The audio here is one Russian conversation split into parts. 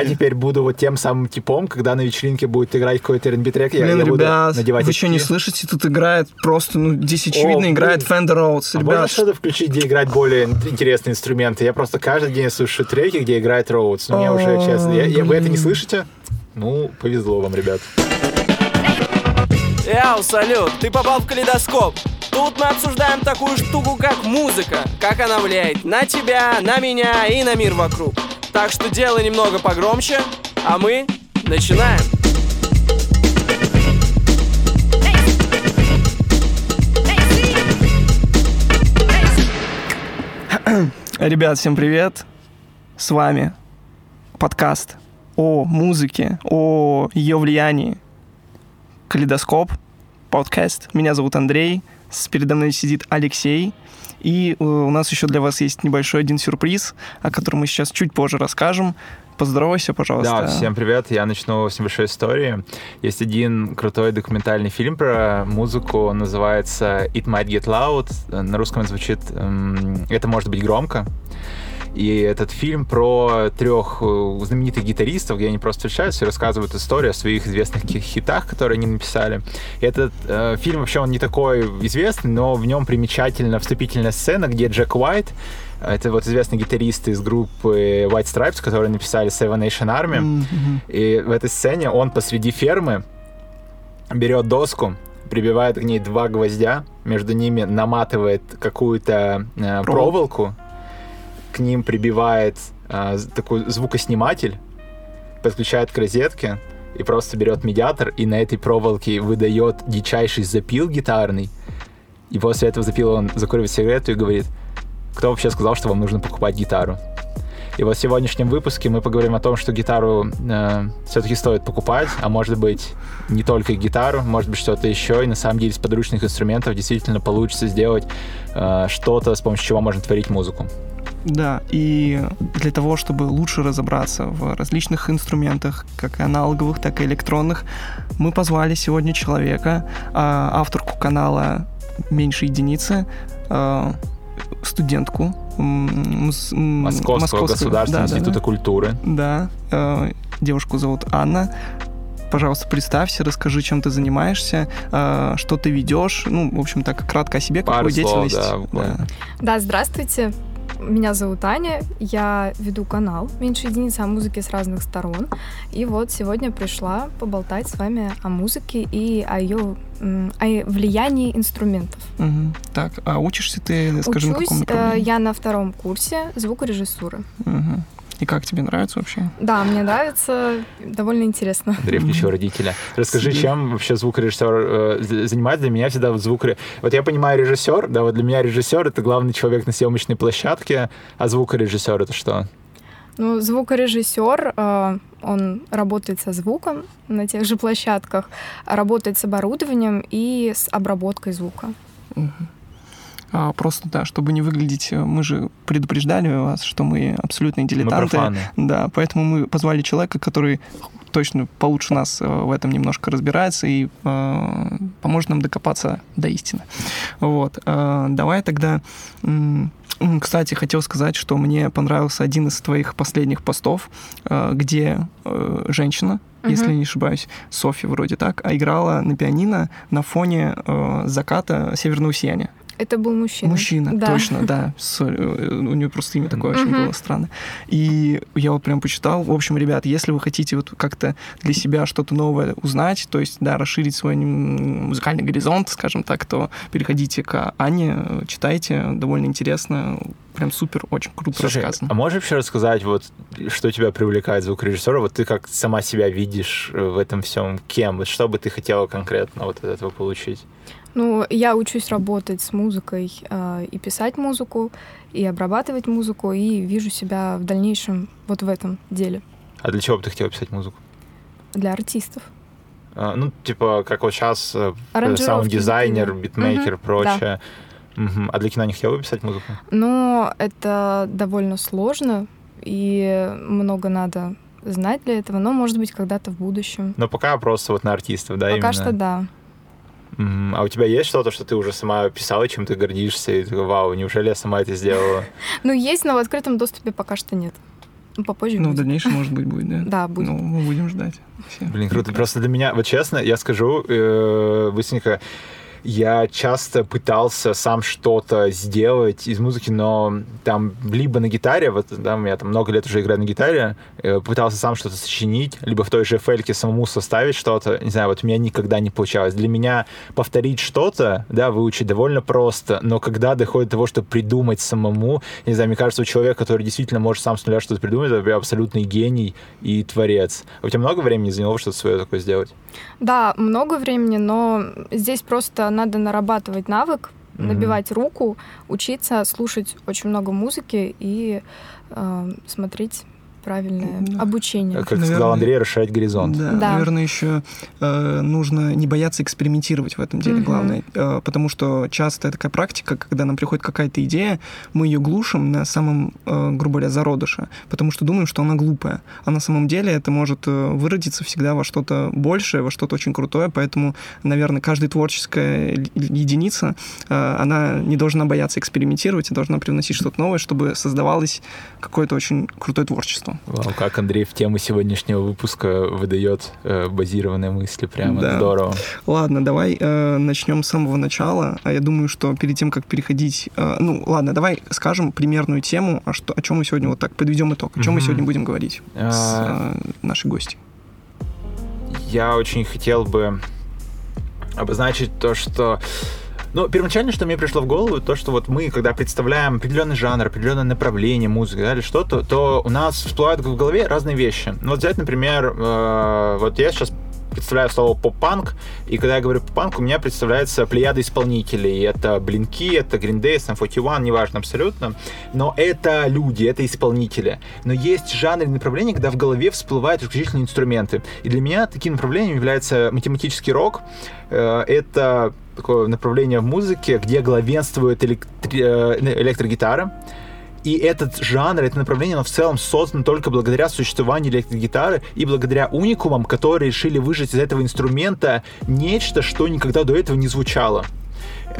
Я теперь буду вот тем самым типом, когда на вечеринке будет играть какой-то R&B трек, я, Блин, я буду ребят, надевать вы что, не слышите? Тут играет просто, ну, здесь очевидно О, играет. Fender Rhodes. А можно Ребят, что-то включить, где играть более интересные инструменты? Я просто каждый день слушаю треки, где играет Роудс. Но мне уже, честно, я- я- вы это не слышите? Ну, повезло вам, ребят. Яу, салют, ты попал в калейдоскоп. Тут мы обсуждаем такую штуку, как музыка, как она влияет на тебя, на меня и на мир вокруг. Так что делай немного погромче, а мы начинаем. ребят, всем привет. С вами подкаст о музыке, о ее влиянии. Калейдоскоп, подкаст. Меня зовут Андрей. Передо мной сидит Алексей. И э, у нас еще для вас есть небольшой один сюрприз, о котором мы сейчас чуть позже расскажем. Поздоровайся, пожалуйста. Да, всем привет. Я начну с небольшой истории. Есть один крутой документальный фильм про музыку. Он называется It Might Get Loud. На русском он звучит эм, «Это может быть громко». И этот фильм про трех э, знаменитых гитаристов, где они просто встречаются и рассказывают историю о своих известных хитах, которые они написали. И этот э, фильм вообще он не такой известный, но в нем примечательна вступительная сцена, где Джек Уайт, э, это вот известный гитарист из группы White Stripes, которые написали Seven Nation Army, Мгм. и в этой сцене он посреди фермы берет доску, прибивает к ней два гвоздя, между ними наматывает какую-то э, проволоку, к ним прибивает э, такой звукосниматель, подключает к розетке и просто берет медиатор и на этой проволоке выдает дичайший запил гитарный. И после этого запила он закуривает сигарету и говорит, кто вообще сказал, что вам нужно покупать гитару? И вот в сегодняшнем выпуске мы поговорим о том, что гитару все-таки стоит покупать, а может быть не только гитару, может быть что-то еще, и на самом деле из подручных инструментов действительно получится сделать э, что-то, с помощью чего можно творить музыку. Да, и для того, чтобы лучше разобраться в различных инструментах, как и аналоговых, так и электронных, мы позвали сегодня человека, а, авторку канала «Меньше единицы», а, студентку м, мс- м, Московского государственного да, да, института культуры. Да, э, девушку зовут Анна. Пожалуйста, представься, расскажи, чем ты занимаешься, э, что ты ведешь. Ну, в общем, так кратко о себе, Пару какую слов, деятельность. да, буквально. Да, здравствуйте. Меня зовут Аня, я веду канал «Меньше единицы» о музыке с разных сторон. И вот сегодня пришла поболтать с вами о музыке и о ее о влиянии инструментов. Мгм. Так, а учишься ты, скажи, на Учусь каком э, направлении? я на втором курсе звукорежиссуры. Мгм. И как тебе нравится вообще? Да, мне нравится, довольно интересно. Включил родителя. Расскажи, чем вообще звукорежиссер э, з- занимается? Для меня всегда вот звукор... Вот я понимаю режиссер, да, вот для меня режиссер — это главный человек на съемочной площадке, а звукорежиссер — это что? Ну, звукорежиссер, э, он работает со звуком на тех же площадках, работает с оборудованием и с обработкой звука. Мгм. А, просто, да, чтобы не выглядеть... э, Мы же предупреждали вас, что мы абсолютные Мы дилетанты. профаны. Да, поэтому мы позвали человека, который точно получше нас э, в этом немножко разбирается и э, поможет нам докопаться до истины. Вот. э, давай тогда... Кстати, хотел сказать, что мне понравился один из твоих последних постов, э, где э, женщина, Мгм. если не ошибаюсь, Софья вроде так, а играла на пианино на фоне э, заката северного сияния. Это был мужчина. Мужчина, Да. точно, да. У нее просто имя такое очень было странное. И я вот прям почитал. В общем, ребят, если вы хотите вот как-то для себя что-то новое узнать, то есть, да, расширить свой музыкальный горизонт, скажем так, то переходите к Ане, читайте, довольно интересно, прям супер, очень круто Слушай, рассказано. а можешь вообще рассказать, вот, что тебя привлекает звукорежиссера? Вот ты как сама себя видишь э, в этом всем кем? Вот что бы ты хотела конкретно вот от этого получить? Ну, я учусь работать с музыкой э, и писать музыку, и обрабатывать музыку, и вижу себя в дальнейшем вот в этом деле А для чего бы ты хотела писать музыку? для артистов. А, ну, типа, как вот сейчас Аранжировки, саунд-дизайнер, битмейкер, Мгм, прочее. Мгм. А для кино не хотела бы писать музыку? Но это довольно сложно, и много надо знать для этого, но, может быть, когда-то в будущем. Но пока просто вот на артистов, да, Пока именно? что да. А у тебя есть что-то, что ты уже сама писала, чем ты гордишься, и такой, вау, неужели я сама это сделала? Ну, есть, но в открытом доступе пока что нет. Ну, попозже Ну, в дальнейшем, может быть, будет, да? Да, будет. Ну, мы будем ждать. Блин, круто. Просто для меня, вот честно, я скажу э, быстренько, я часто пытался сам что-то сделать из музыки, но там либо на гитаре, вот у меня там много лет уже играю на гитаре, э, пытался сам что-то сочинить, либо в той же FL самому составить что-то, не знаю, вот у меня никогда не получалось. Для меня повторить что-то, да, выучить довольно просто, но когда доходит до того, что придумать самому, не знаю, мне кажется, у человека, который действительно может сам с нуля что-то придумать, это абсолютный гений и творец. У тебя много времени заняло что-то свое такое сделать? Да, много времени, но здесь просто надо нарабатывать навык, Мгм. набивать руку, учиться слушать очень много музыки и э, смотреть правильное Да. обучение. Как сказал Наверное, Андрей, расширять горизонт. Да, Да. наверное, еще э, нужно не бояться экспериментировать в этом деле, Мгм. главное. Э, потому что часто такая практика, когда нам приходит какая-то идея, мы ее глушим на самом, э, грубо говоря, зародыше, потому что думаем, что она глупая. А на самом деле это может э, выродиться всегда во что-то большее, во что-то очень крутое, поэтому, наверное, каждая творческая единица, э, она не должна бояться экспериментировать, а должна привносить что-то новое, чтобы создавалось какое-то очень крутое творчество. Вау, как Андрей в тему сегодняшнего выпуска выдает э, базированные мысли. Прямо Да. здорово. Ладно, давай э, начнем с самого начала. А я думаю, что перед тем, как переходить... э, ну, ладно, давай скажем примерную тему, а что, о чем мы сегодня вот так подведем итог. О чем мы Мгм. сегодня будем говорить с А, э, нашей гостью. Я очень хотел бы обозначить то, что ну, первоначально, что мне пришло в голову, то, что вот мы, когда представляем определенный жанр, определенное направление музыки да, или что-то, то у нас всплывают в голове разные вещи. Ну, вот взять, например, э, вот я сейчас представляю слово поп-панк, и когда я говорю поп-панк, у меня представляется плеяда исполнителей. Это Блинки, это Green Day, Sum 41, неважно абсолютно. Но это люди, это исполнители. Но есть жанры и направления, когда в голове всплывают исключительно инструменты. И для меня таким направлением является математический рок. Э, Это такое направление в музыке, где главенствует электри- э, электрогитара. И этот жанр, это направление, оно в целом создано только благодаря существованию электрогитары и благодаря уникумам, которые решили выжать из этого инструмента нечто, что никогда до этого не звучало.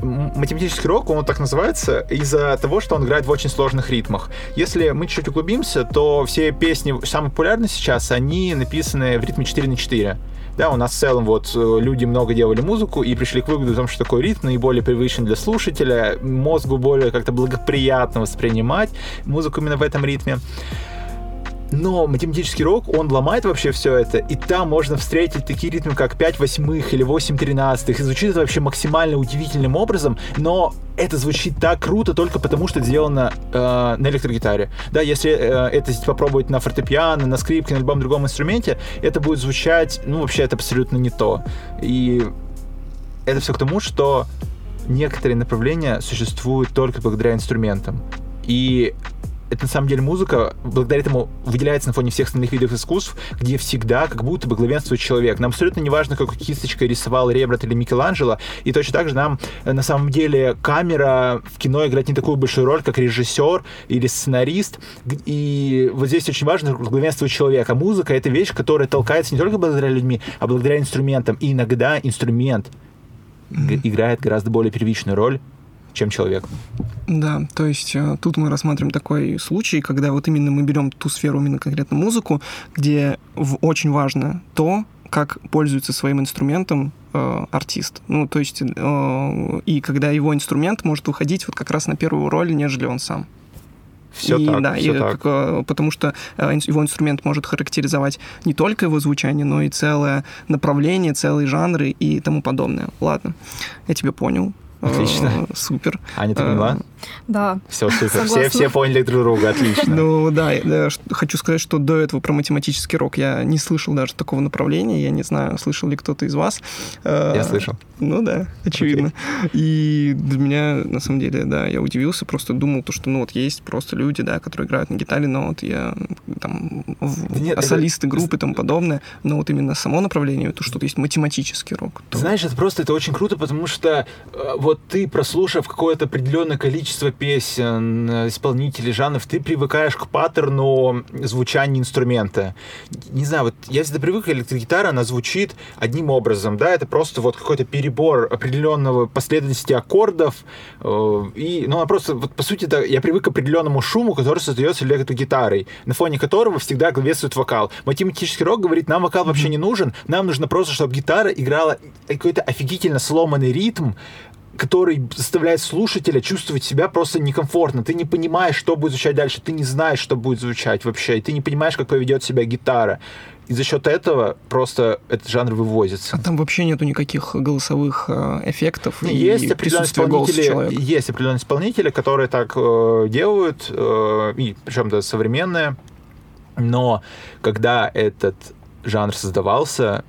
Математический рок, он так называется, из-за того, что он играет в очень сложных ритмах. Если мы чуть-чуть углубимся, то все песни, самые популярные сейчас, они написаны в ритме 4 на 4. Да, у нас в целом вот э, люди много делали музыку и пришли к выводу о том, что такой ритм наиболее привычен для слушателя, мозгу более как-то благоприятно воспринимать музыку именно в этом ритме. Но математический рок, он ломает вообще все это, и там можно встретить такие ритмы, как 5 восьмых или 8 тринадцатых, и звучит это вообще максимально удивительным образом, но это звучит так круто только потому, что сделано э, на электрогитаре. Да, если э, это попробовать на фортепиано, на скрипке, на любом другом инструменте, это будет звучать, ну, вообще это абсолютно не то. И это все к тому, что некоторые направления существуют только благодаря инструментам. И это на самом деле музыка, благодаря этому выделяется на фоне всех остальных видов искусств, где всегда как будто бы главенствует человек. Нам абсолютно не важно, какой кисточкой рисовал Рембрандт или Микеланджело, и точно так же нам э, на самом деле камера в кино играет не такую большую роль, как режиссер или сценарист. И вот здесь очень важно главенствует человек. А музыка — это вещь, которая толкается не только благодаря людьми, а благодаря инструментам. И иногда инструмент г- играет гораздо более первичную роль, чем человек. Да, то есть э, тут мы рассматриваем такой случай, когда вот именно мы берем ту сферу, именно конкретно музыку, где очень важно то, как пользуется своим инструментом э, артист. Ну, то есть, э, и когда его инструмент может выходить вот как раз на первую роль, нежели он сам. Все и, так, да, все и так. как, э, потому что э, его инструмент может характеризовать не только его звучание, но и целое направление, целые жанры и тому подобное. Ладно, я тебя понял. Э, Отлично. Супер. Аня, ты Э, поняла? Да, Все супер. Все, все поняли друг друга, отлично. Ну да, я ш- хочу сказать, что до этого про математический рок я не слышал даже такого направления. Я не знаю, слышал ли кто-то из вас. Э, Я слышал. Ну да, очевидно. И для меня, на самом деле, да, я удивился, просто думал, то, что, ну, вот есть просто люди, да, которые играют на гитаре, но вот я там, Да нет, а это- солисты группы и тому подобное, но вот именно само направление, то, что есть математический рок. то- Знаешь, это просто это очень круто, потому что э, вот ты, прослушав какое-то определенное количество песен, э, исполнителей, жанров, ты привыкаешь к паттерну звучания инструмента. Не знаю, вот я всегда привык, электрогитара, она звучит одним образом, да, это просто вот какой-то перебор определенного последовательности аккордов, э, и, ну, она просто, вот по сути, это, я привык к определенному шуму, который создается электрогитарой, на фоне которого всегда главенствует вокал. Математический рок говорит, нам вокал вообще не нужен, нам нужно просто, чтобы гитара играла какой-то офигительно сломанный ритм, который заставляет слушателя чувствовать себя просто некомфортно. Ты не понимаешь, что будет звучать дальше, ты не знаешь, что будет звучать вообще, и ты не понимаешь, как поведет себя гитара. И за счет этого просто этот жанр вывозится. А там вообще нету никаких голосовых э, эффектов Не, и есть определенные исполнители, есть определенные исполнители, которые так э, делают, э, и причем да, современные. Но когда этот жанр создавался,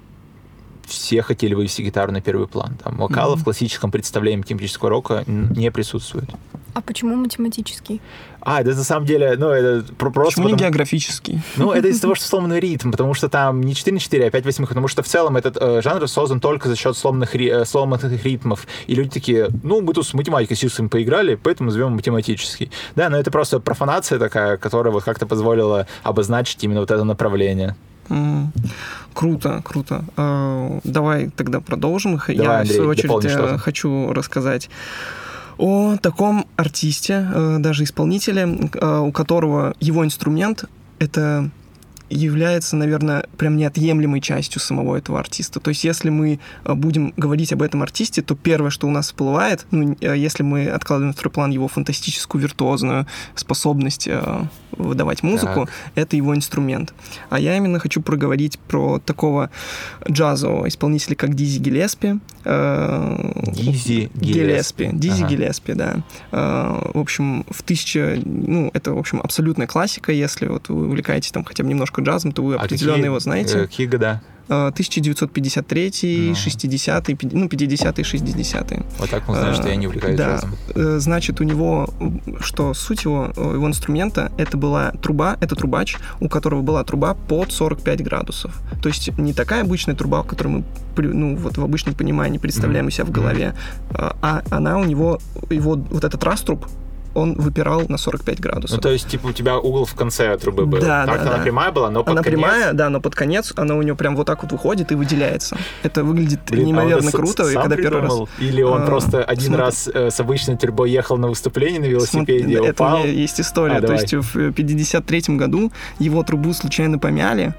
все хотели вывести гитару на первый план. Там вокала Мгм. в классическом представлении тематического рока не присутствует. А почему математический? А, это на самом деле, ну, это про- просто... Почему не потому- географический? Ну, это из-за того, что сломанный ритм, потому что там не 4 на 4, а 5 восьмых, потому что в целом этот э, жанр создан только за счет сломанных, ри- э, сломанных ритмов. И люди такие, ну, мы тут с математикой с Юсом поиграли, поэтому назовем математический. Да, но это просто профанация такая, которая вот как-то позволила обозначить именно вот это направление. Круто, круто. А, Давай тогда продолжим. их. Я, Давай, в свою Андрей, очередь, э, хочу рассказать о таком артисте, э, даже исполнителе, э, у которого его инструмент — это является, наверное, прям неотъемлемой частью самого этого артиста. То есть, если мы э, будем говорить об этом артисте, то первое, что у нас всплывает, ну, э, если мы откладываем на второй план его фантастическую виртуозную способность э, выдавать музыку, Так. это его инструмент. А я именно хочу проговорить про такого джазового исполнителя, как Дизи Гиллеспи. Э, Дизи Гиллеспи. Гиллеспи. Дизи Ага. Гиллеспи, да. Э, В общем, в тысяча... Ну, это, в общем, абсолютная классика. Если вот вы увлекаетесь там хотя бы немножко джазом, то вы А определенно какие, его знаете. э, Какие года? Э, 1953, Ну. 60 ну, 50-е, 60-е. Вот так мы знаем, что я не увлекаюсь Да. джазом. Э, Значит, у него, что суть его, э, его инструмента, это была труба, это трубач, у которого была труба под 45 градусов. То есть не такая обычная труба, которую мы ну, вот в обычном понимании представляем у себя в голове, а а она у него, его вот этот раструб, он выпирал на 45 градусов. Ну, то есть, типа, у тебя угол в конце трубы был. Да, Так да, она да. прямая была, но под она конец... прямая, да, но под конец она у него прям вот так вот выходит и выделяется. Это выглядит Блин, а неимоверно с- круто, и сам когда первый раз... придумал? Или он А, просто один смотри. раз э, с обычной трубой ехал на выступление на велосипеде, Смотри, Это у упал? меня есть история. А, То давай. есть в 53 году его трубу случайно помяли.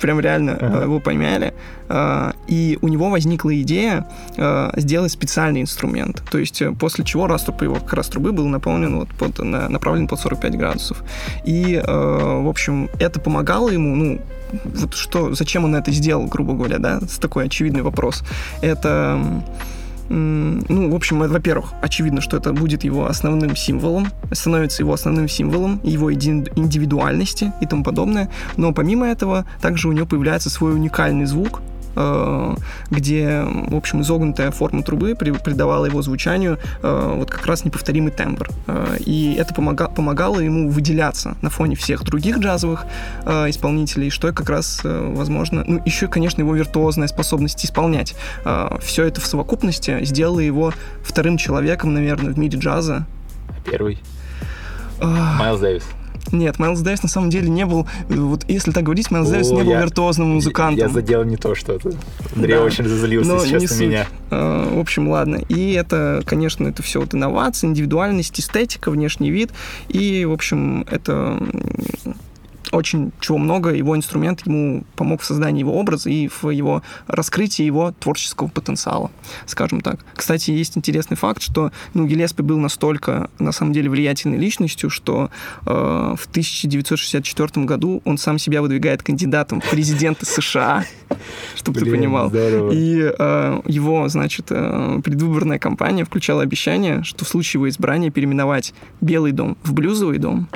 Прям реально Ага. э, его помяли. А, И у него возникла идея э, сделать специальный инструмент. То есть э, после чего раструб его как раз трубы был наполнен вот под, на- направлен под 45 градусов. И, э, в общем, это помогало ему, ну, вот что, зачем он это сделал, грубо говоря, да, с такой очевидный вопрос. Это Ну, в общем, во-первых, очевидно, что это будет его основным символом, становится его основным символом его индивидуальности и тому подобное. Но помимо этого, также у него появляется свой уникальный звук, где, в общем, изогнутая форма трубы при- придавала его звучанию э, вот как раз неповторимый тембр. Э, И это помога- помогало ему выделяться на фоне всех других джазовых э, исполнителей, что как раз, э, возможно, ну, еще, конечно, его виртуозная способность исполнять. Все это в совокупности сделало его вторым человеком, наверное, в мире джаза. Первый. Майлз Дэвис. Нет, Майлз Дэвис на самом деле не был, э, вот если так говорить, Майлз О, Дэвис не был я- виртуозным музыкантом. Я задел не то что-то. Андрей Да. очень разозлился Но сейчас не на суть. меня. Э, В общем, ладно. И это, конечно, это все вот инновации, индивидуальность, эстетика, внешний вид. И, в общем, это очень чего много. Его инструмент ему помог в создании его образа и в его раскрытии его творческого потенциала, скажем так. Кстати, есть интересный факт, что ну, Гелеспи был настолько, на самом деле, влиятельной личностью, что э, в 1964 году он сам себя выдвигает кандидатом в президенты США, чтобы ты понимал. И э, его, значит, э, предвыборная кампания включала обещание, что в случае его избрания переименовать Белый дом в Блюзовый дом,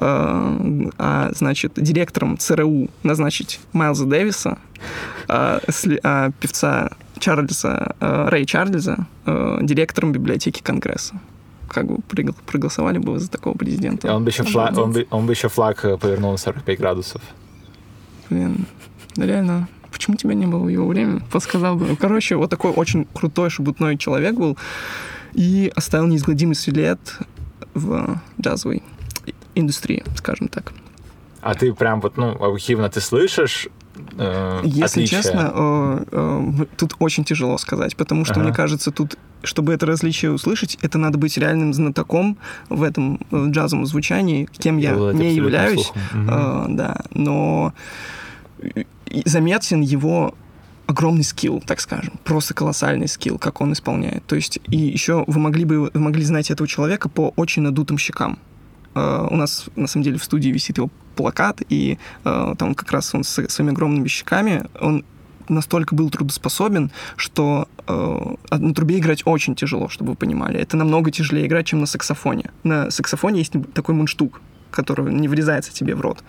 а, значит, директором ЦРУ назначить Майлза Дэвиса, а, сли- а певца Чарльза, э, Рэй Чарльза, э, директором библиотеки Конгресса. Как бы проголосовали бы за такого президента? Он бы еще флаг, он бы, он бы еще флаг э, повернул на 45 градусов. Блин, реально. Почему тебя не было в его время? Подсказал бы. Короче, вот такой очень крутой шебутной человек был. и оставил неизгладимый след в джазовой индустрии, скажем так. А ты прям вот, ну, объективно ты слышишь э, Если отличия? честно, э, э, тут очень тяжело сказать, потому что, Ага. мне кажется, тут, чтобы это различие услышать, это надо быть реальным знатоком в этом э, джазовом звучании, кем я Обладать не являюсь. слухом. Э, да, но заметен его огромный скилл, так скажем, просто колоссальный скилл, как он исполняет. То есть и еще вы могли бы вы могли знать этого человека по очень надутым щекам. Э, у нас на самом деле в студии висит его плакат, и э, там как раз он с своими огромными щеками, он настолько был трудоспособен, что э, на трубе играть очень тяжело, чтобы вы понимали. Это намного тяжелее играть, чем на саксофоне. На саксофоне есть такой мундштук, который не врезается тебе в рот.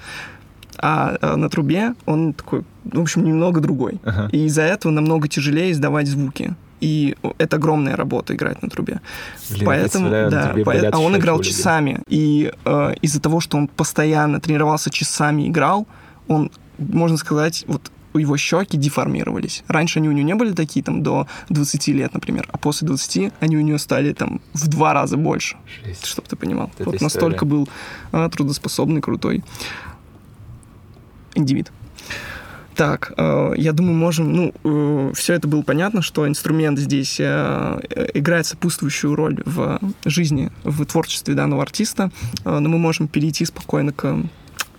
А э, на трубе он такой, в общем, немного другой. Ага. И из-за этого намного тяжелее издавать звуки. И это огромная работа играть на трубе. Блин, Поэтому, да, поэт- а он играл часами. И э, из-за того, что он постоянно тренировался часами, играл, он, можно сказать, вот его щеки деформировались. Раньше они у него не были такие, там, до 20 лет, например, а после 20 они у него стали, там, в два раза больше, Жесть. чтобы ты понимал. Это вот история. настолько был э, трудоспособный, крутой индивид. Так, э, я думаю, можем, ну, все это было понятно, что инструмент здесь э, э, играет сопутствующую роль в жизни, в творчестве данного артиста, э, но мы можем перейти спокойно к,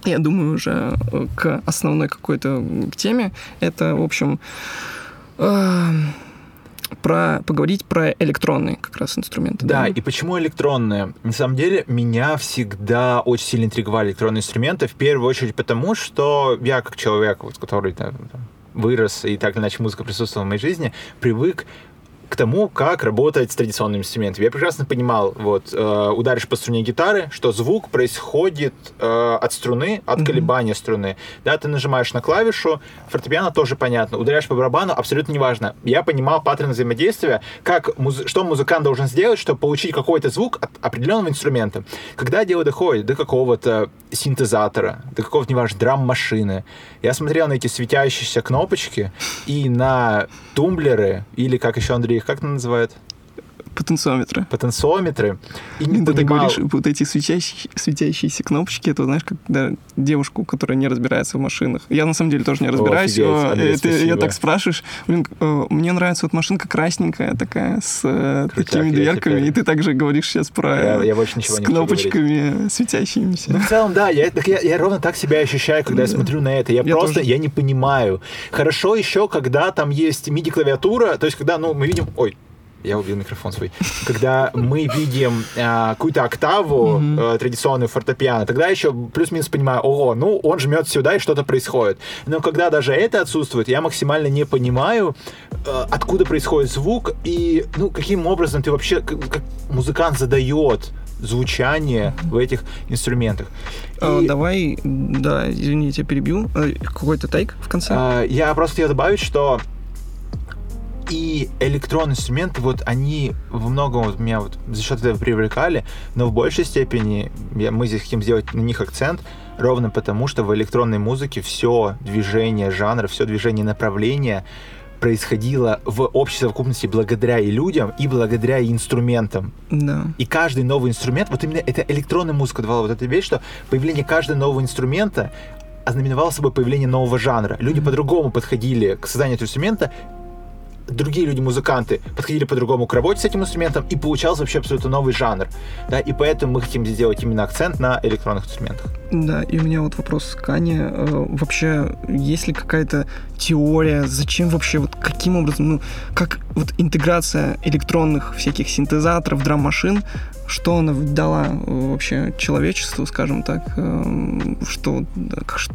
я думаю, уже э, к основной какой-то теме. Это, в общем, э, про, поговорить про электронные как раз инструменты. Да, и почему электронные? На самом деле, меня всегда очень сильно интриговали электронные инструменты, в первую очередь потому, что я, как человек, вот, который там, вырос, и так или иначе музыка присутствовала в моей жизни, привык к тому, как работать с традиционными инструментами. Я прекрасно понимал, вот, э, ударишь по струне гитары, что звук происходит э, от струны, от Мгм. колебания струны. Да, ты нажимаешь на клавишу, фортепиано тоже понятно, ударяешь по барабану, абсолютно неважно. Я понимал паттерн взаимодействия, как муз- что музыкант должен сделать, чтобы получить какой-то звук от определенного инструмента. Когда дело доходит до какого-то синтезатора, до какого-то, неважно, драм-машины, я смотрел на эти светящиеся кнопочки и на тумблеры, или, как еще Андрей их как это называет? Потенциометры. Потенциометры. И не Ты понимал... говоришь, вот эти светящие, светящиеся кнопочки, это, знаешь, когда девушку, которая не разбирается в машинах. Я, на самом деле, тоже не разбираюсь. офигеть, О, Андрей, э, ты- я так спрашиваешь, блин, э, мне нравится вот машинка красненькая такая, с э, Крутяк, такими я дверками, теперь- и ты также говоришь сейчас про... Я, я больше ничего с не хочу говорить. кнопочками светящимися. Ну, в целом, да, я, так я, я ровно так себя ощущаю, когда я Да. смотрю на это. Я, Я просто, тоже. я не понимаю. Хорошо еще, когда там есть MIDI-клавиатура, то есть, когда, ну, мы видим... Ой, я убил микрофон свой. Когда мы видим а, какую-то октаву э, традиционную фортепиано, тогда еще плюс-минус понимаю, ого, ну, он жмет сюда, и что-то происходит. Но когда даже это отсутствует, я максимально не понимаю, э, откуда происходит звук, и, ну, каким образом ты вообще, как, как музыкант задает звучание в этих инструментах. А, И, давай, да, извини, я тебя перебью. Э, Какой-то тейк в конце? а, я просто хотел добавить, что и электронные инструменты, вот они во многом вот меня вот за счет этого привлекали, но в большей степени я- мы здесь хотим сделать на них акцент, ровно потому, что в электронной музыке все движение жанра, все движение направления происходило в общей совокупности благодаря и людям, и благодаря и инструментам. Да. И каждый новый инструмент, вот именно это электронная музыка давала вот эту вещь, что появление каждого нового инструмента ознаменовало собой появление нового жанра. Люди по-другому подходили к созданию этого инструмента, другие люди-музыканты подходили по-другому к работе с этим инструментом, и получался вообще абсолютно новый жанр. Да, и поэтому мы хотим сделать именно акцент на электронных инструментах. Да, и у меня вот вопрос к Ане. Э, Вообще, есть ли какая-то теория, зачем вообще, вот каким образом, ну, как вот интеграция электронных всяких синтезаторов, драм-машин, что она дала э, вообще человечеству, скажем так, э, что,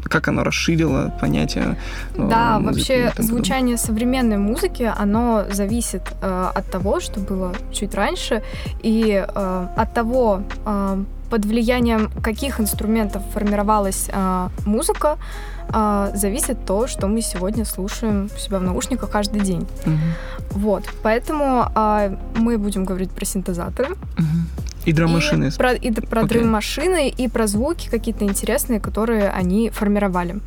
как, она расширила понятие э, Да, вообще звучание современной музыки, оно зависит э, от того, что было чуть раньше, и э, от того, э, под влиянием каких инструментов формировалась э, музыка, э, зависит то, что мы сегодня слушаем у себя в наушниках каждый день. Мгм, Вот, поэтому э, мы будем говорить про синтезаторы, мгм. И драм-машины. и про, и про Окей. драм-машины, и про звуки какие-то интересные, которые они формировали.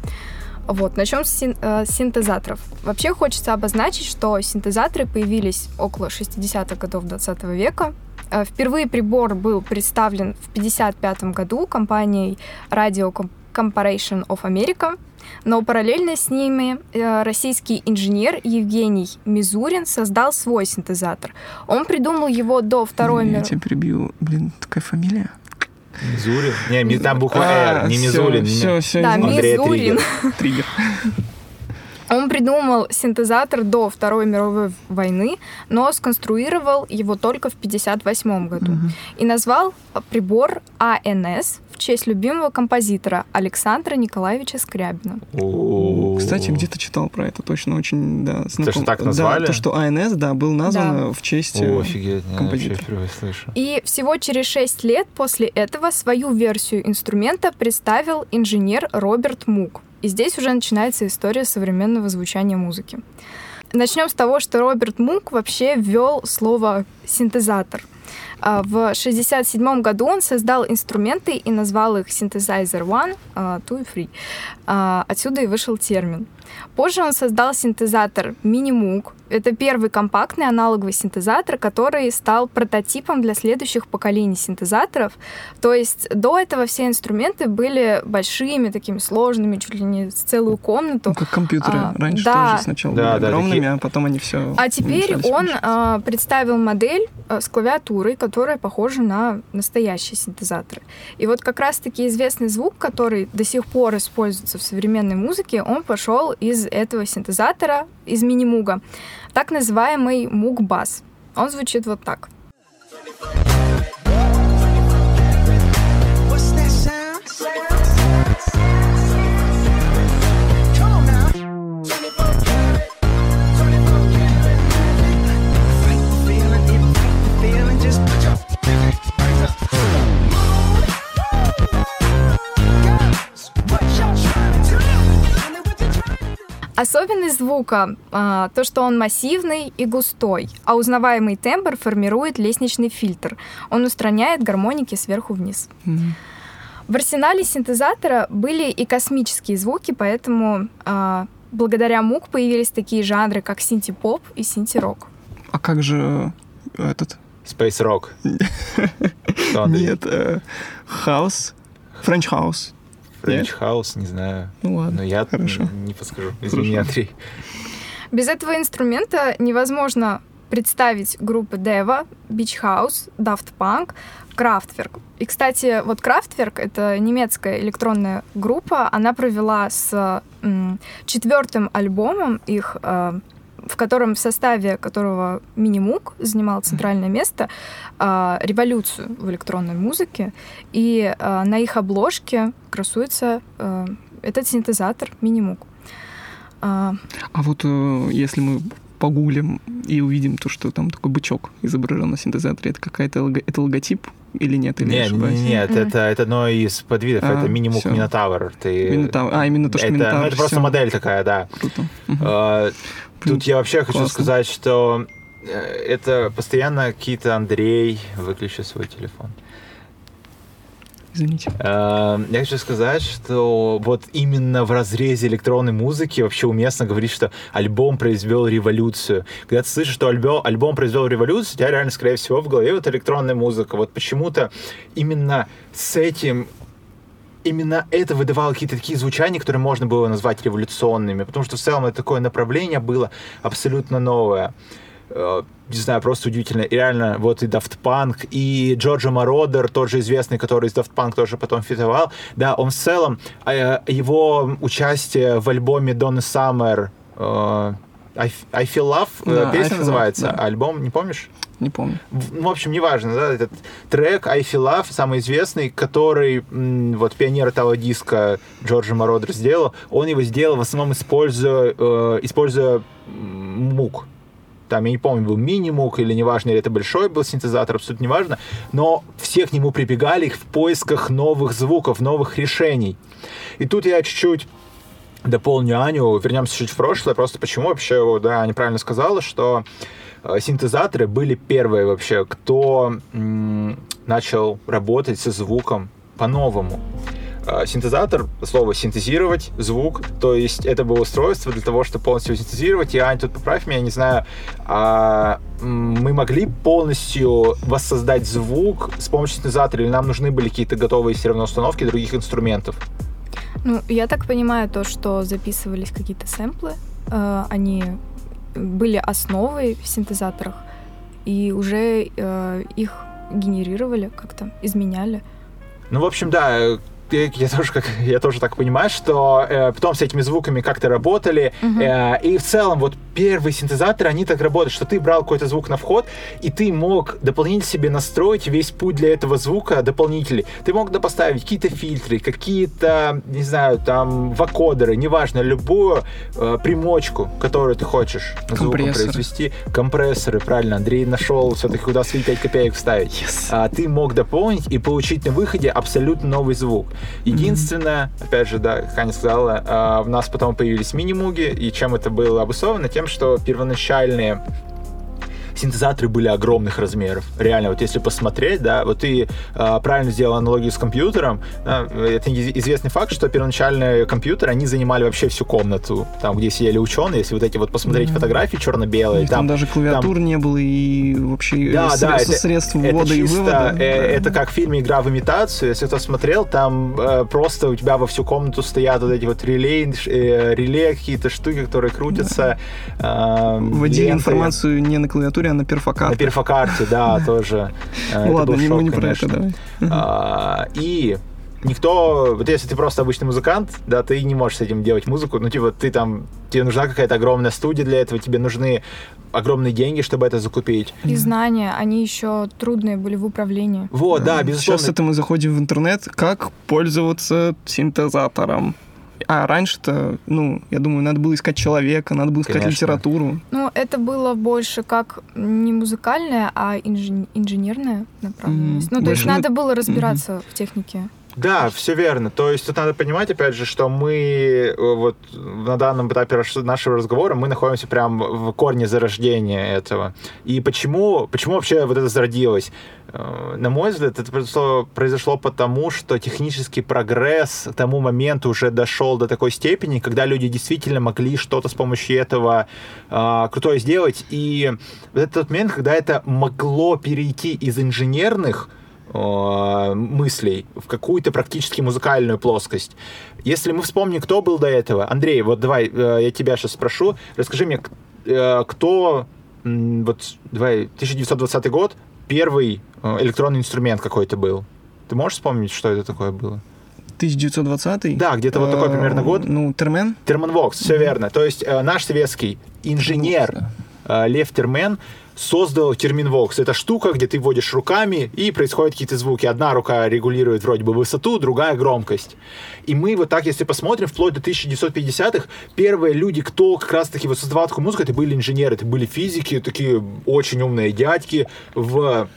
Вот, начнем с син- э, синтезаторов. Вообще хочется обозначить, что синтезаторы появились около 60-х годов 20 века. Э, Впервые прибор был представлен в 1955 году компанией Radio Corporation of America, но параллельно с ними э, российский инженер Евгений Мизурин создал свой синтезатор. Он придумал его до Второй Я мировой... тебя перебью. Блин, такая фамилия. Мизурин? Не, там буква А, «Р», не всё, Мизулин. не- Все, все, Да, Мизурин. Триггер. Он придумал синтезатор до Второй мировой войны, но сконструировал его только в 1958 году. И назвал прибор АНС в честь любимого композитора Александра Николаевича Скрябина. О. Кстати, где-то читал про это точно очень, да, знаком. что так Да, назвали? то, что АНС, да, был назван Да. в честь... О, э, офигеть, я вообще композитор. впервые слышу. И всего через 6 лет после этого свою версию инструмента представил инженер Роберт Мук. И здесь уже начинается история современного звучания музыки. Начнем с того, что Роберт Мук вообще ввел слово синтезатор. А, В 1967 году он создал инструменты и назвал их Synthesizer One, а, Two и Free. А, Отсюда и вышел термин. Позже он создал синтезатор Minimoog. Это первый компактный аналоговый синтезатор, который стал прототипом для следующих поколений синтезаторов. То есть до этого все инструменты были большими, такими сложными, чуть ли не с целую комнату. Ну, как компьютеры. А, Раньше да. тоже сначала Да, были да, огромными, такие- а потом они все... А теперь он а, представил модель а, с клавиатурой, которая похожа на настоящие синтезаторы. И вот как раз-таки известный звук, который до сих пор используется в современной музыке, он пошел из этого синтезатора, из мини-муга, так называемый муг-бас. Он звучит вот так. What's? Особенность звука а, то, что он массивный и густой, а узнаваемый тембр формирует лестничный фильтр. Он устраняет гармоники сверху вниз. Мгм. В арсенале синтезатора были и космические звуки, поэтому а, благодаря МУК появились такие жанры, как синти-поп и синти-рок. А как же этот... Space Rock. Нет, э, хаус. French house. French House, не знаю. Ну ладно. Но я хорошо. не подскажу. Извини. Андрей. Без этого инструмента невозможно представить группы Devo, Beach House, Daft Punk, Kraftwerk. И, кстати, вот Kraftwerk — это немецкая электронная группа. Она провела с м, четвертым альбомом их, э, в котором в составе которого Minimoog занимал центральное место, э, революцию в электронной музыке. И э, на их обложке красуется э, этот синтезатор Минимук. А, А вот э, если мы погуглим и увидим то, что там такой бычок изображен на синтезаторе, это какая-то лого- это логотип или нет? Или Нет, ошибаюсь? нет, Мгм. это, это одно из подвидов. А, это минимук всё. Минотавр. Ты... Минотавр. А, именно то, что это, ну, Минотавр. это просто всё. модель такая, да. Круто. Мгм. А, Тут я вообще хочу классно. сказать, что э, это постоянно какие-то Андрей, выключи свой телефон. Извините. Э, Я хочу сказать, что вот именно в разрезе электронной музыки вообще уместно говорить, что альбом произвел революцию. Когда ты слышишь, что альбом, альбом произвел революцию, у тебя реально, скорее всего, в голове вот электронная музыка. Вот почему-то именно с этим именно это выдавало какие-то такие звучания, которые можно было назвать революционными, потому что в целом это такое направление было абсолютно новое. Э, Не знаю, просто удивительно. И реально, вот и Daft Punk, и Джорджа Мородер, тот же известный, который из Daft Punk тоже потом фитовал. Да, он в целом, э, его участие в альбоме Donna Summer э, I, I Feel Love, Да, песня Feel Love, называется, да. а альбом, не помнишь? Не помню. В, ну, в общем, неважно, да, этот трек I Feel Love, самый известный, который вот пионер этого диска Джорджа Мородер сделал, он его сделал в основном используя, э, используя мук. Там, я не помню, был мини-мук или неважно, или это большой был синтезатор, абсолютно неважно, но все к нему прибегали в поисках новых звуков, новых решений. И тут я чуть-чуть дополню Аню, вернемся чуть в прошлое, просто почему вообще, да, Аня правильно сказала, что э, синтезаторы были первые вообще, кто м, начал работать со звуком по-новому. Э, синтезатор, слово синтезировать звук, то есть это было устройство для того, чтобы полностью синтезировать. И, Ань, тут поправь меня, не знаю, а, мы могли полностью воссоздать звук с помощью синтезатора, или нам нужны были какие-то готовые все равно установки других инструментов? Ну, я так понимаю, то, что записывались какие-то сэмплы, э, они были основой в синтезаторах, и уже э, их генерировали как-то, изменяли. Ну, в общем, да, я, тоже, как, я тоже так понимаю, что э, потом с этими звуками как-то работали. Мгм. э, и в целом, вот первые синтезаторы, они так работают, что ты брал какой-то звук на вход, и ты мог дополнительно себе настроить весь путь для этого звука дополнительный. Ты мог поставить какие-то фильтры, какие-то, не знаю, там, вокодеры, неважно, любую э, примочку, которую ты хочешь звуком произвести. Компрессоры, правильно. Андрей нашел все-таки, куда свои 5 копеек вставить Yes. а, ты мог дополнить и получить на выходе абсолютно новый звук. Единственное, опять же, да, как Аня сказала, а, у нас потом появились мини-муги, и чем это было обусловлено? Тем, что первоначальные синтезаторы были огромных размеров. Реально, вот если посмотреть, да, вот ты а, правильно сделал аналогию с компьютером. да, это из- известный факт, что первоначальные компьютеры, они занимали вообще всю комнату, там, где сидели ученые. Если вот эти вот посмотреть фотографии У черно-белые, них там, даже клавиатур не было и вообще Да, средств, да, это- средств это ввода и чисто, вывода. э, Да. это как в фильме «Игра в имитацию». Если кто смотрел, там э, просто у тебя во всю комнату стоят вот эти вот реле, э, реле какие-то штуки, которые крутятся. э, Вводили ленты. информацию не на клавиатуре, а на На перфокарте. перфокарте, да, тоже. Э, Ладно, мы не про это, давай. А, И никто, вот если ты просто обычный музыкант, да, ты не можешь с этим делать музыку, ну, типа, ты там, тебе нужна какая-то огромная студия для этого, тебе нужны огромные деньги, чтобы это закупить. И знания, они еще трудные были в управлении. Вот, да, безусловно. Сейчас это мы заходим в интернет, как пользоваться синтезатором. А раньше-то, ну, я думаю, надо было искать человека, надо было искать Конечно. литературу. Ну, это было больше как не музыкальная, а инжи- инженерная направленность. Мгм. Ну, то есть Больше- надо было разбираться в технике. Да, все верно. То есть тут надо понимать, опять же, что мы э, вот на данном этапе нашего разговора мы находимся прям в корне зарождения этого. И почему, почему вообще вот это зародилось? Э, На мой взгляд, это произошло, произошло потому, что технический прогресс к тому моменту уже дошел до такой степени, когда люди действительно могли что-то с помощью этого э, крутое сделать. И вот этот тот момент, когда это могло перейти из инженерных э, мыслей в какую-то практически музыкальную плоскость. Если мы вспомним, кто был до этого, Андрей, вот давай э, я тебя сейчас спрошу, расскажи мне, э, кто вот давай 1920 год первый э, электронный инструмент какой-то был. Ты можешь вспомнить, что это такое было? 1920 Да, где-то вот такой примерно год. Ну, Термен. Терманвокс, все верно. То есть наш советский инженер Лев Термен создал терминвокс. Это штука, где ты вводишь руками, и происходят какие-то звуки. Одна рука регулирует вроде бы высоту, другая громкость. И мы вот так, если посмотрим, вплоть до 1950-х, первые люди, кто как раз-таки вот создавал такую музыку, это были инженеры, это были физики, такие очень умные дядьки в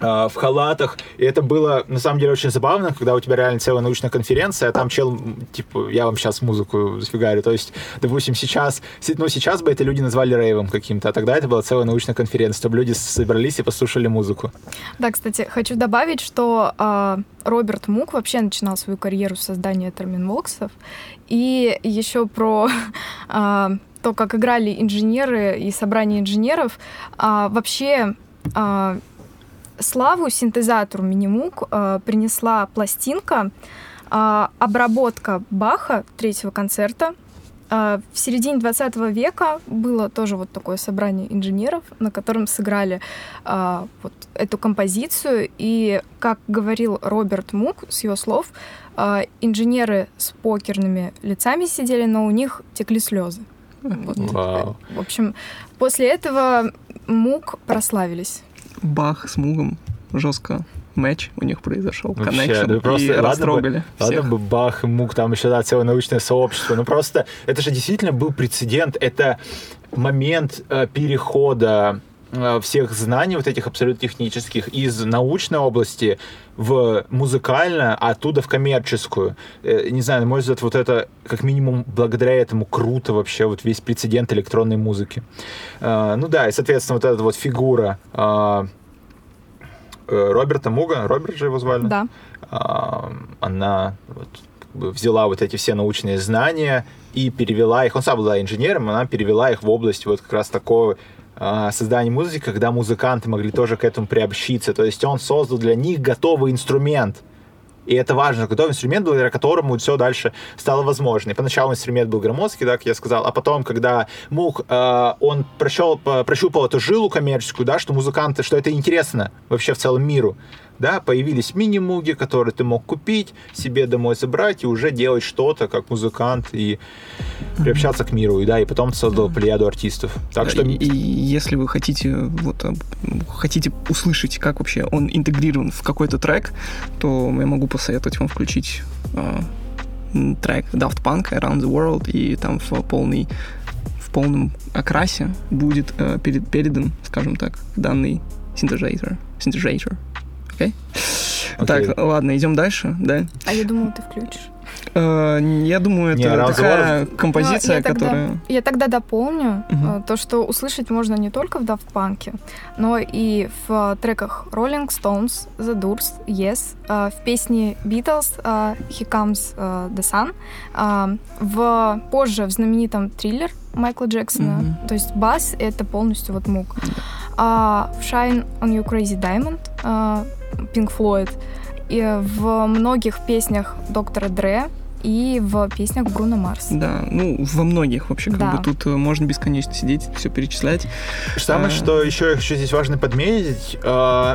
в халатах. И это было, на самом деле, очень забавно, когда у тебя реально целая научная конференция, а там чел, типа, я вам сейчас музыку зафигарю. То есть, допустим, сейчас, се- ну, сейчас бы это люди назвали рейвом каким-то, а тогда это была целая научная конференция, чтобы люди собрались и послушали музыку. Да, кстати, хочу добавить, что а, Роберт Мук вообще начинал свою карьеру с создания терминвоксов. И еще про а, то, как играли инженеры и собрание инженеров. А, вообще а, славу синтезатору Минимук а, принесла пластинка а, обработка Баха третьего концерта. А, В середине 20 века было тоже вот такое собрание инженеров, на котором сыграли вот эту композицию. И, как говорил Роберт Мук, с его слов, инженеры с покерными лицами сидели, но у них текли слезы. Вот. Вау. В общем, после этого Мук прославились. Бах с Мугом. Жестко. Матч у них произошел. Коннекшн. да просто и ладно бы- растрогали Ладно всех. бы Бах и Мук, там еще да, целое научное сообщество. Ну просто это же действительно был прецедент. Это момент э, перехода всех знаний вот этих абсолютно технических из научной области в музыкальную, а оттуда в коммерческую. Э, Не знаю, на мой взгляд, вот это как минимум благодаря этому круто вообще вот весь прецедент электронной музыки. Э, Ну да, и соответственно вот эта вот фигура э, э, Роберта Муга, Роберт же его звали? Да. Она вот взяла вот эти все научные знания и перевела их, он сам была инженером, она перевела их в область вот как раз такого создания музыки, когда музыканты могли тоже к этому приобщиться. То есть он создал для них готовый инструмент. И это важно, готовый инструмент, благодаря которому все дальше стало возможно. И поначалу инструмент был громоздкий, как я сказал, а потом, когда Мук, э, он прощел, прощупал эту жилу коммерческую, да, что музыканты, что это интересно вообще в целом миру, да, появились мини-муги, которые ты мог купить, себе домой забрать и уже делать что-то как музыкант и приобщаться к миру, и да, и потом создал плеяду артистов. Так Да, что и, и если вы хотите вот хотите услышать, как вообще он интегрирован в какой-то трек, то я могу посоветовать вам включить м, трек Daft Punk Around the World, и там в полный в полном окрасе будет э, перед- передан, скажем так, данный синтезатор. Синтезатор. Окей? Окей. Так, ладно, идем дальше, да? А я думала, ты включишь. Э, я думаю, это такая World- композиция, Ну, я тогда- которая... Я тогда дополню э, то, что услышать можно не только в Daft Punk, но и в треках Rolling Stones, The Doors, Yes, э, в песне Beatles э, He Comes э, the Sun, э, в позже в знаменитом триллер Майкла Джексона. То есть бас — это полностью вот мук. А в Shine on You Crazy Diamond э, Pink Floyd и в многих песнях доктора Дре и в песнях Бруно Марс. Да, ну, во многих вообще, как Да. бы тут э, можно бесконечно сидеть, все перечислять. Самое, Э, что еще, еще здесь важно подметить, э,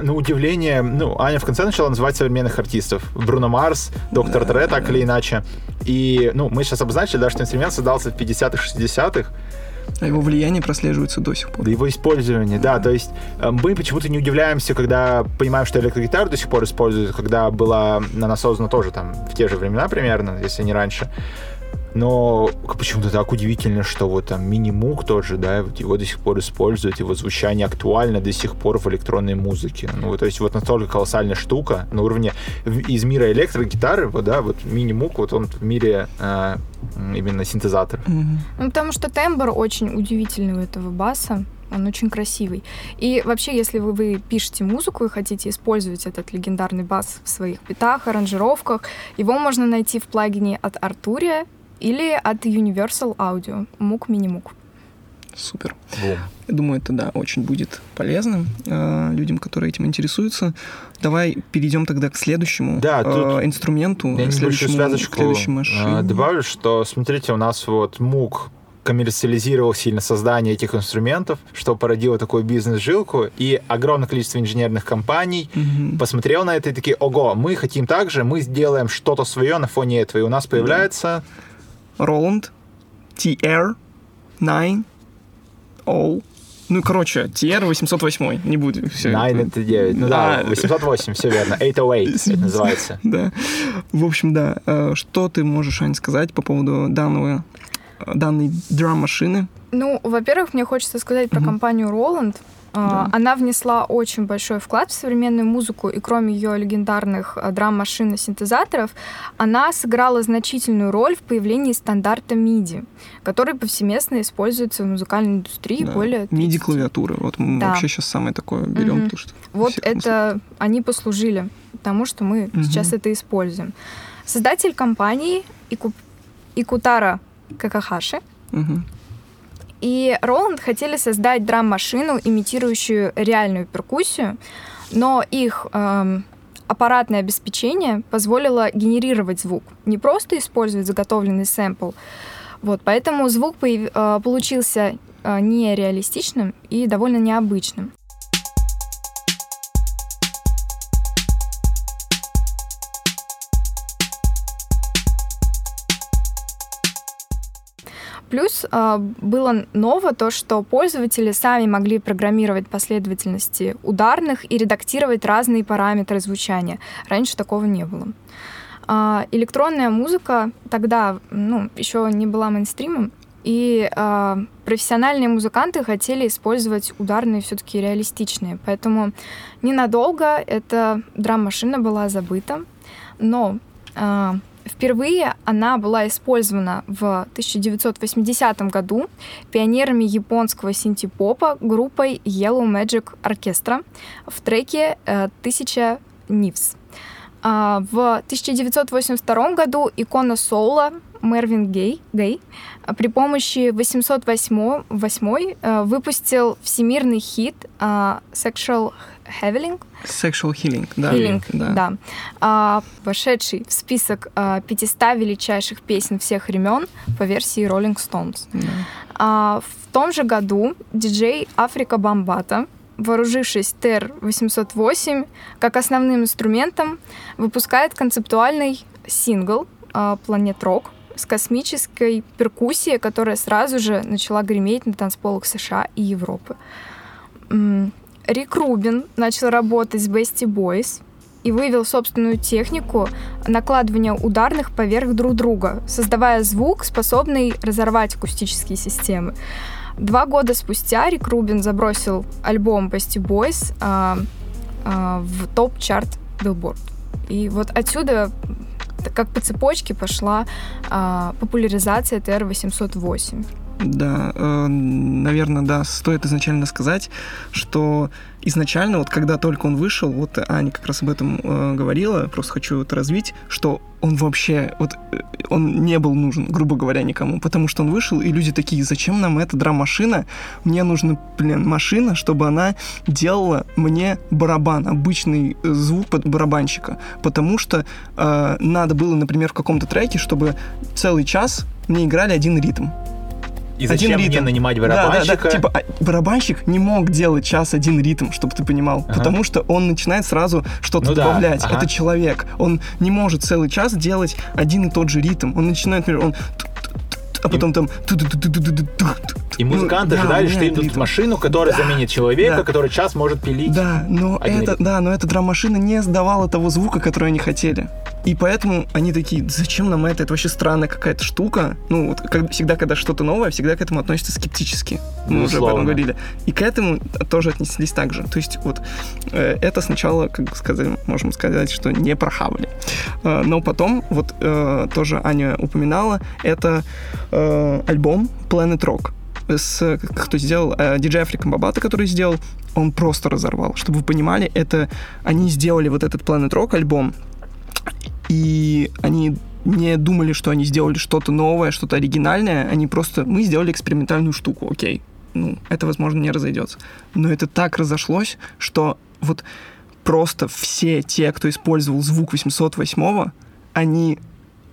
на удивление, ну, Аня в конце начала называть современных артистов. Бруно Марс, Доктор Да, Дре, так да. или иначе. И, ну, мы сейчас обозначили, да, что инструмент создался в 50-х, 60-х, А его влияние прослеживается до сих пор. его использование, да, то есть э, мы почему-то не удивляемся, когда понимаем, что электрогитару до сих пор используют, когда была она создана тоже там в те же времена примерно, если не раньше. Но почему-то так удивительно, что вот там мини-мук тоже, да, вот его до сих пор используют, его звучание актуально до сих пор в электронной музыке. Ну, то есть вот настолько колоссальная штука на уровне из мира электрогитары, вот, да, вот мини-мук, вот он в мире э, именно синтезатор. Мгм. Ну, потому что тембр очень удивительный у этого баса. Он очень красивый. И вообще, если вы, вы пишете музыку и хотите использовать этот легендарный бас в своих битах, аранжировках, его можно найти в плагине от Arturia или от Universal Audio. Мук мини-мук. Супер. Бум. Я думаю, это, да, очень будет полезным э, людям, которые этим интересуются. Давай перейдем тогда к следующему Да, э, тут инструменту, Я небольшую следующему, связочку следующей э, машине. добавлю, что, смотрите, у нас вот МУК коммерциализировал сильно создание этих инструментов, что породило такую бизнес-жилку, и огромное количество инженерных компаний Мгм. посмотрел на это и такие, ого, мы хотим так же, мы сделаем что-то свое на фоне этого, и у нас появляется... Roland TR-9 O. Ну, короче, TR-808. Не будет. Все 9 это 9. Ну да, Да. 808, все верно. 808 это называется. Да. В общем, да. Э, Что ты можешь, Ань, сказать по поводу данного, э, данной драм-машины? Ну, во-первых, мне хочется сказать про компанию Roland. А, Да. Она внесла очень большой вклад в современную музыку, и кроме ее легендарных а, драм-машин и синтезаторов, она сыграла значительную роль в появлении стандарта MIDI, который повсеместно используется в музыкальной индустрии Да. более 30 MIDI-клавиатуры. Вот мы Да. вообще сейчас самое такое берем, Мгм. потому что Вот это они послужили тому, что мы Мгм. сейчас это используем. Создатель компании Ику... Икутара Какахаши Мгм. И Роланд хотели создать драм-машину, имитирующую реальную перкуссию, но их эм, аппаратное обеспечение позволило генерировать звук, не просто использовать заготовленный сэмпл. Вот, поэтому звук появ- э, получился э, нереалистичным и довольно необычным. Плюс а, было ново то, что пользователи сами могли программировать последовательности ударных и редактировать разные параметры звучания. Раньше такого не было. А, электронная музыка тогда ну, еще не была мейнстримом, и а, профессиональные музыканты хотели использовать ударные все-таки реалистичные. Поэтому ненадолго эта драм-машина была забыта. Но Впервые она была использована в 1980 году пионерами японского синти-попа группой Yellow Magic Orchestra в треке э, «Тысяча Нивс». А, В 1982 году икона соула Мервин Гей, Гей а, при помощи 808 восьмой, э, выпустил всемирный хит а, Sexual Healing, Sexual healing, да. Healing, да. да. А, вошедший в список а, 500 величайших песен всех времен по версии Rolling Stones. Да. А, в том же году диджей Африка Бомбата, вооружившись ТР-808 как основным инструментом, выпускает концептуальный сингл «Планет Рок» с космической перкуссией, которая сразу же начала греметь на танцполах США и Европы. Рик Рубин начал работать с Bestie Boys и вывел собственную технику накладывания ударных поверх друг друга, создавая звук, способный разорвать акустические системы. Два года спустя Рик Рубин забросил альбом Bestie Boys а, а, в топ-чарт Billboard. И вот отсюда как по цепочке пошла а, популяризация TR-808. Да, наверное, да, стоит изначально сказать, что изначально, вот когда только он вышел, вот Аня как раз об этом э, говорила, просто хочу это развить, что он вообще, вот э, он не был нужен, грубо говоря, никому, потому что он вышел, и люди такие, зачем нам эта драм-машина? Мне нужна, блин, машина, чтобы она делала мне барабан, обычный э, звук под барабанщика, потому что э, надо было, например, в каком-то треке, чтобы целый час мне играли один ритм. И зачем Один мне ритм. нанимать Да, да, да. барабанщика? Типа, а, барабанщик не мог делать час один ритм, чтобы ты понимал. Ага. Потому что он начинает сразу что-то Ну да, добавлять. ага. Это человек. Он не может целый час делать один и тот же ритм. Он начинает, например, он... А потом там... ту-ду-ду-ду-ду-ду-ду-ду. И Ну, музыканты да, что им дадут машину, которая Да, заменит человека, да. который час может пилить. Да, но это, ритм. да, но эта драм-машина не сдавала того звука, который они хотели. И поэтому они такие, зачем нам это? Это вообще странная какая-то штука. Ну, вот как, всегда, когда что-то новое, всегда к этому относятся скептически. Мы уже об Безусловно. этом говорили. И к этому тоже отнеслись так же. То есть вот э, это сначала, как сказать, можем сказать, что не прохавали. Э, но потом, вот э, тоже Аня упоминала, это э, альбом Planet Rock с, кто сделал, э, диджей Африка Бабата, который сделал, он просто разорвал. Чтобы вы понимали, это они сделали вот этот Planet Rock альбом, и они не думали, что они сделали что-то новое, что-то оригинальное, они просто, мы сделали экспериментальную штуку, окей, ну, это, возможно, не разойдется. Но это так разошлось, что вот просто все те, кто использовал звук 808, они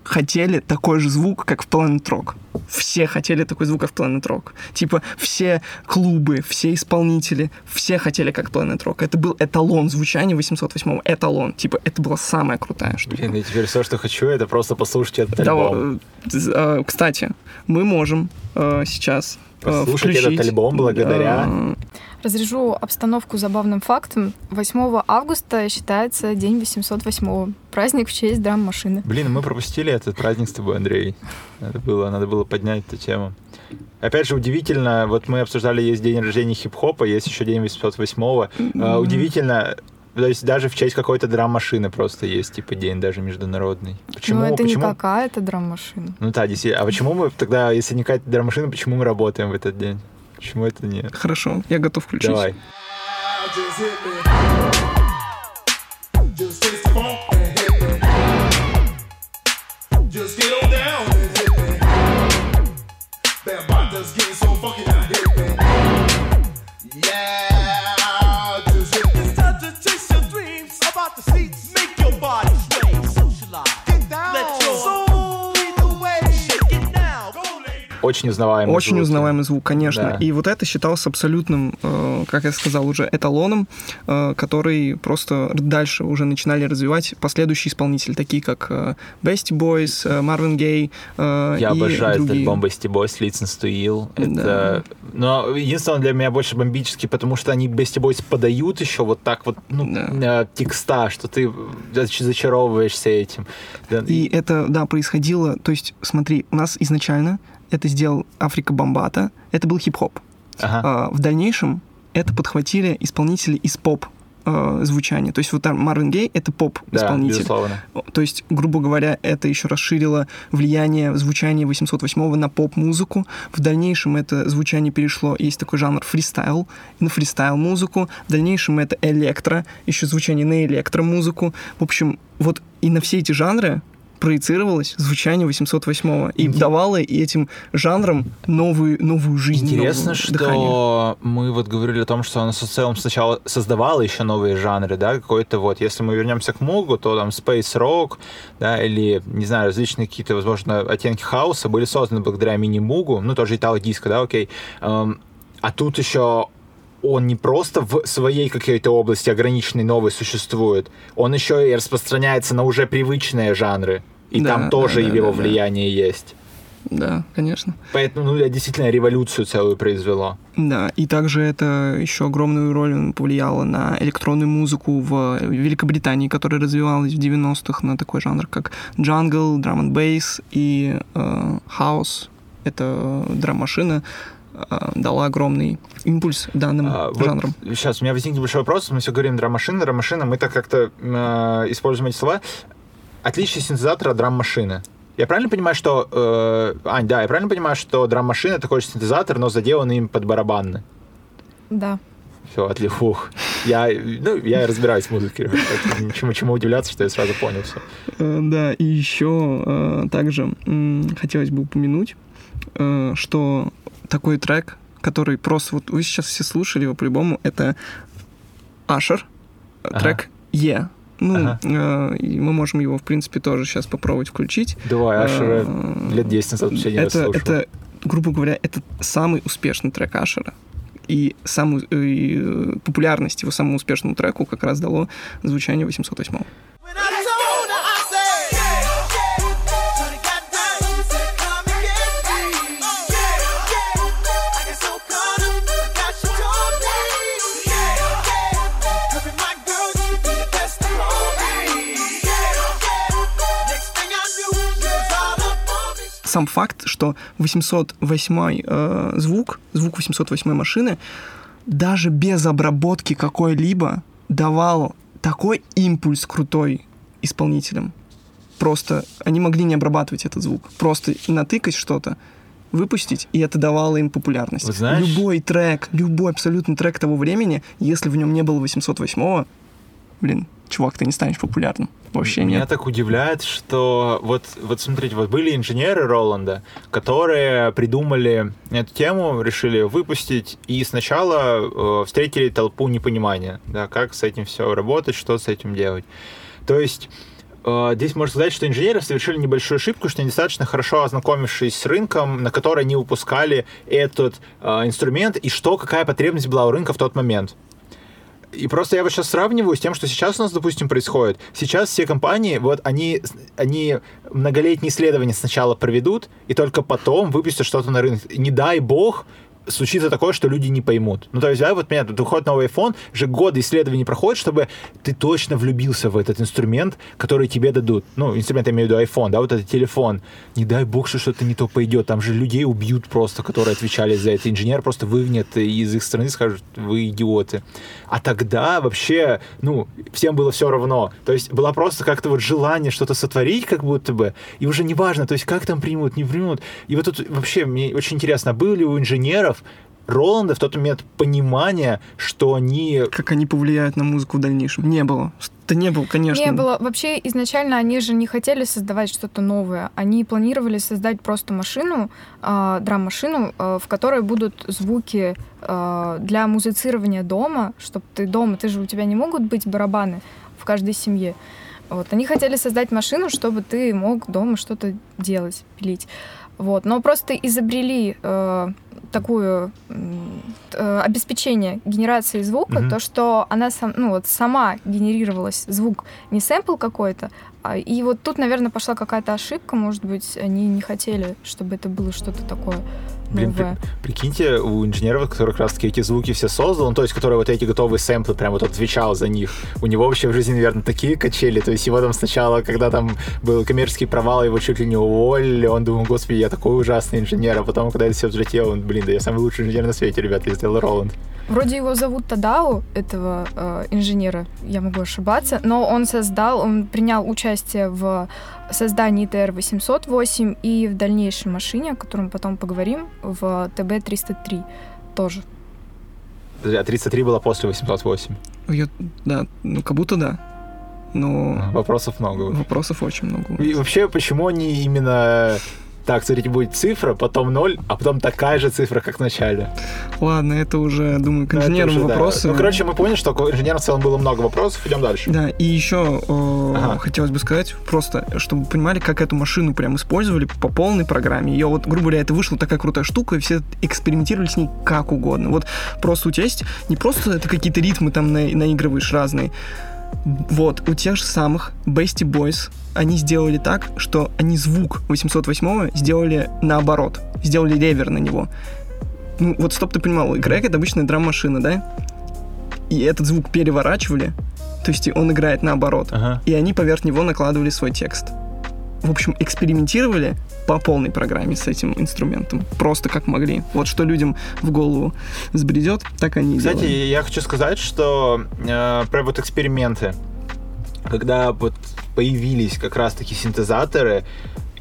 хотели такой же звук, как в Planet Rock. Все хотели такой звук, как в Planet Rock. Типа все клубы, все исполнители, все хотели как Planet Rock. Это был эталон звучания 808 эталон. Типа это была самая крутая штука. Блин, я теперь все, что хочу, это просто послушать этот Да, альбом. э, э, кстати, мы можем э, сейчас э, Послушать этот включить, альбом благодаря- э, Разряжу обстановку забавным фактом. 8 августа считается день 808 праздник в честь драм-машины. Блин, мы пропустили этот праздник с тобой, Андрей. Надо было, надо было поднять эту тему. Опять же, удивительно, вот мы обсуждали, есть день рождения хип-хопа, есть еще день 808 А, Удивительно, то есть даже в честь какой-то драм-машины просто есть, типа, день даже международный. Почему? Но это почему? не какая-то драм-машина. Ну да, действительно. А почему мы тогда, если не какая-то драм-машина, почему мы работаем в этот день? Почему это не... Хорошо, я готов включить. Давай. Just hit me. Just hit the funk and hit me. Just get on down and hit me. That bot getting so funky now hit me. Yeah, Очень узнаваемый Очень звук. узнаваемый звук, конечно. Да. И вот это считалось абсолютным, э, как я сказал, уже эталоном, э, который просто дальше уже начинали развивать последующие исполнители, такие как э, Bestie Boys, Marvin Gaye Я обожаю этот другие. альбом Bestie Boys, Listens to Ill. Это... Но единственное, для меня больше бомбический, потому что они Bestie Boys подают еще вот так вот, ну, Да. текста, что ты зач- зачаровываешься этим. Да, И это, да, происходило, то есть, смотри, у нас изначально это сделал Африка Бомбата, это был хип-хоп. Ага. А, в дальнейшем это подхватили исполнители из поп э, звучание. То есть вот там Марвин Гей — это Да, поп-исполнитель. безусловно. То есть, грубо говоря, это еще расширило влияние звучания 808 на поп-музыку. В дальнейшем это звучание перешло, есть такой жанр фристайл, на фристайл-музыку. В дальнейшем это электро, еще звучание на электромузыку. В общем, вот и на все эти жанры проецировалось звучание 808 и Инте- давало этим жанрам новую, новую жизнь. Интересно, новое дыхание. что мы вот говорили о том, что она в целом сначала создавала еще новые жанры, да, какой-то вот, если мы вернемся к Мугу, то там Space Rock, да, или, не знаю, различные какие-то, возможно, оттенки хаоса были созданы благодаря мини-Мугу, ну, тоже итало-диско, да, окей. Эм, а тут еще он не просто в своей какой-то области ограниченной новой существует, он еще и распространяется на уже привычные жанры. И Да, там тоже да, да, его да, да. влияние есть. Да, конечно. Поэтому, ну, действительно, революцию целую произвело. Да, и также это еще огромную роль повлияло на электронную музыку в Великобритании, которая развивалась в 90-х на такой жанр, как джангл, драм н бейс и э, хаус. Это драм-машина э, дала огромный импульс данным А, вот жанрам. Сейчас у меня возникнет большой вопрос. Мы все говорим драм-машина, драм-машина. Мы так как-то э, используем эти слова. Отличие синтезатора от драм-машины. Я правильно понимаю, что... э, Ань, да, я правильно понимаю, что драм-машина такой же синтезатор, но заделанный им под барабаны? Да. Все, отлично. Фух. Я, ну, я разбираюсь в музыке. Ничему, чему удивляться, что я сразу понял все. Э, Да, и еще э, также хотелось бы упомянуть, э, что такой трек, который просто вот вы сейчас все слушали его по-любому, это Ашер, Ага. трек Е. Ну, Ага. э, мы можем его, в принципе, тоже сейчас попробовать включить. Давай, Ашера Э, лет 10 назад вообще не это, слушал. это, грубо говоря, это самый успешный трек Ашера. И самую э, и, э, популярность его самому успешному треку как раз дало звучание 808. When сам факт, что 808 э, звук, звук 808 машины, даже без обработки какой-либо давал такой импульс крутой исполнителям. Просто они могли не обрабатывать этот звук. Просто натыкать что-то, выпустить, и это давало им популярность. Знаешь- Любой трек, любой абсолютно трек того времени, если в нем не было 808 блин, чувак, ты не станешь популярным. Вообще Меня нет. так удивляет, что вот, вот смотрите, вот были инженеры Роланда, которые придумали эту тему, решили выпустить, и сначала э, встретили толпу непонимания, да, как с этим все работать, что с этим делать. То есть э, здесь можно сказать, что инженеры совершили небольшую ошибку, что недостаточно хорошо ознакомившись с рынком, на который они выпускали этот э, инструмент, и что, какая потребность была у рынка в тот момент. И просто я вот сейчас сравниваю с тем, что сейчас у нас, допустим, происходит. Сейчас все компании, вот они, они многолетние исследования сначала проведут, и только потом выпустят что-то на рынок. Не дай бог, случится такое, что люди не поймут. Ну, то есть, да, вот, понятно, тут выходит новый iPhone, же годы исследований проходят, чтобы ты точно влюбился в этот инструмент, который тебе дадут. Ну, инструмент, я имею в виду iPhone, да, вот этот телефон. Не дай бог, что что-то не то пойдет. Там же людей убьют просто, которые отвечали за это. Инженер просто выгнет из их страны, скажут, вы идиоты. А тогда вообще, ну, всем было все равно. То есть, было просто как-то вот желание что-то сотворить, как будто бы, и уже не важно, то есть, как там примут, не примут. И вот тут вообще мне очень интересно, а было ли у инженеров Роланда в тот момент понимание, что они... Как они повлияют на музыку в дальнейшем? Не было. Да не было, конечно. Не было. Вообще, изначально они же не хотели создавать что-то новое. Они планировали создать просто машину, э, драм-машину, э, в которой будут звуки э, для музицирования дома, чтобы ты дома, ты же у тебя не могут быть барабаны в каждой семье. Вот. Они хотели создать машину, чтобы ты мог дома что-то делать, пилить. Вот. Но просто изобрели э, такую э, обеспечение генерации звука, Мгм. то, что она сам, ну, вот сама генерировалась, звук, не сэмпл какой-то. а- и вот тут, наверное, пошла какая-то ошибка, может быть, они не хотели, чтобы это было что-то такое Блин, при- новое. прикиньте, у инженеров, который как раз таки эти звуки все создал, ну, то есть, который вот эти готовые сэмплы прям вот отвечал за них, у него вообще в жизни, наверное, такие качели, то есть его там сначала, когда там был коммерческий провал, его чуть ли не уволили, он думал, господи, я такой ужасный инженер, а потом, когда это все взлетело, он, блин, да я самый лучший инженер на свете, ребята, я сделал Роланд. Вроде его зовут Тадау, этого э, инженера, я могу ошибаться, но он создал, он принял участие в создании ТР-808 и в дальнейшей машине, о котором потом поговорим, в ТБ-303 тоже. Подожди, А 33 было после 808. Я- да, ну как будто да. Но Вопросов много. вопросов очень много. И вообще, почему они именно так, смотрите, будет цифра, потом ноль, а потом такая же цифра, как в начале. Ладно, это уже, думаю, к инженерам уже, да. вопросы. Ну, короче, мы поняли, что к инженерам в целом было много вопросов. Идем дальше. Да, и еще э, Ага. хотелось бы сказать, просто, чтобы вы понимали, как эту машину прям использовали по полной программе. Ее вот, грубо говоря, это вышла такая крутая штука, и все экспериментировали с ней как угодно. Вот просто у тебя есть не просто это какие-то ритмы там на- наигрываешь разные. Вот, у тех же самых Bestie Boys они сделали так, что они звук 808 сделали наоборот, сделали ревер на него. Ну, вот стоп, ты понимал, Грег это обычная драм-машина, да? И этот звук переворачивали, то есть он играет наоборот. Ага. И они поверх него накладывали свой текст. В общем, экспериментировали по полной программе с этим инструментом. Просто как могли. Вот что людям в голову сбредет, так они и Кстати, делали. я хочу сказать, что э, про вот эксперименты, когда вот появились как раз-таки синтезаторы,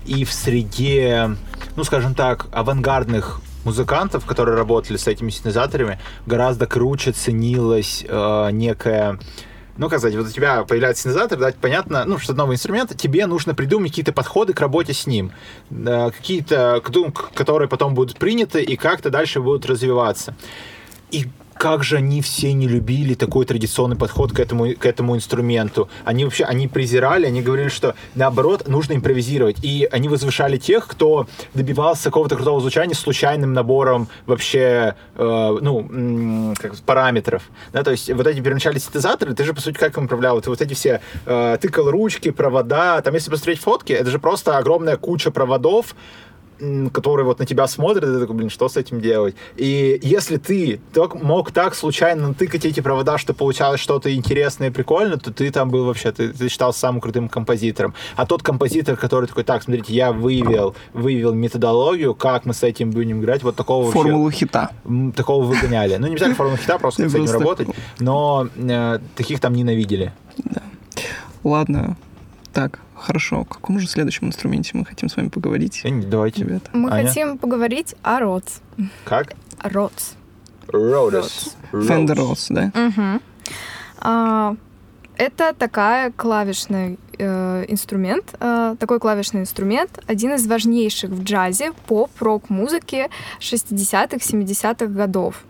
и в среде, ну, скажем так, авангардных музыкантов, которые работали с этими синтезаторами, гораздо круче ценилась э, некая ну, как сказать, вот у тебя появляется синтезатор, да, понятно, ну, что новый инструмент, тебе нужно придумать какие-то подходы к работе с ним, да, какие-то, ну, которые потом будут приняты и как-то дальше будут развиваться. И как же они все не любили такой традиционный подход к этому, к этому инструменту. Они вообще, они презирали, они говорили, что наоборот, нужно импровизировать. И они возвышали тех, кто добивался какого-то крутого звучания случайным набором вообще, э, ну, как параметров. Да, то есть вот эти первоначальные синтезаторы, ты же, по сути, как им управлял? Ты вот эти все э, тыкал ручки, провода. Там, если посмотреть фотки, это же просто огромная куча проводов, который вот на тебя смотрит, и ты такой, блин, что с этим делать? И если ты так- мог так случайно натыкать эти провода, что получалось что-то интересное и прикольное, то ты там был вообще, ты, ты считал самым крутым композитором. А тот композитор, который такой, так, смотрите, я выявил, выявил методологию, как мы с этим будем играть, вот такого вообще- Формулу хита. М, такого выгоняли. Ну, не обязательно формулу хита, просто с этим работать, но э, таких там ненавидели. Ладно. Так, хорошо. О каком же следующем инструменте мы хотим с вами поговорить, Давайте. ребята? Мы Аня? хотим поговорить о Родс. Как? Родс. Rhodes. Fender Rhodes, да? Мгм. А, Это такая клавишный э, инструмент, э, такой клавишный инструмент, один из важнейших в джазе, поп, рок-музыке 60-х, 70-х годов.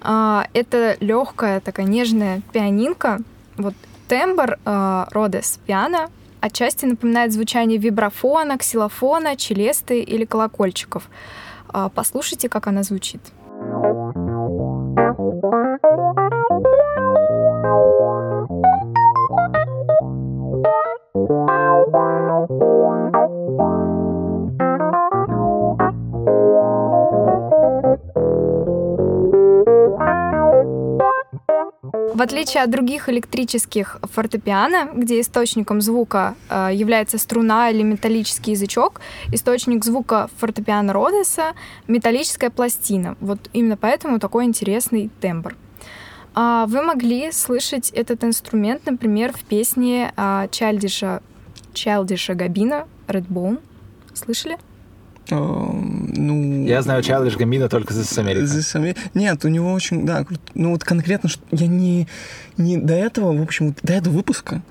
А, Это легкая такая нежная пианинка. Вот тембр э, Родес пиано отчасти напоминает звучание вибрафона, ксилофона, челесты или колокольчиков. А, Послушайте, как она звучит. В отличие от других электрических фортепиано, где источником звука э, является струна или металлический язычок, источник звука фортепиано Родеса — металлическая пластина. Вот именно поэтому такой интересный тембр. А Вы могли слышать этот инструмент, например, в песне а, Чайлдиша, Чайлдиша Габина «Redbone». Слышали? Эм, Ну... Я знаю Чайлдиш Гамбина только за Америка. Нет, у него очень, да, ну вот конкретно, что я не, не до этого, в общем, до этого выпуска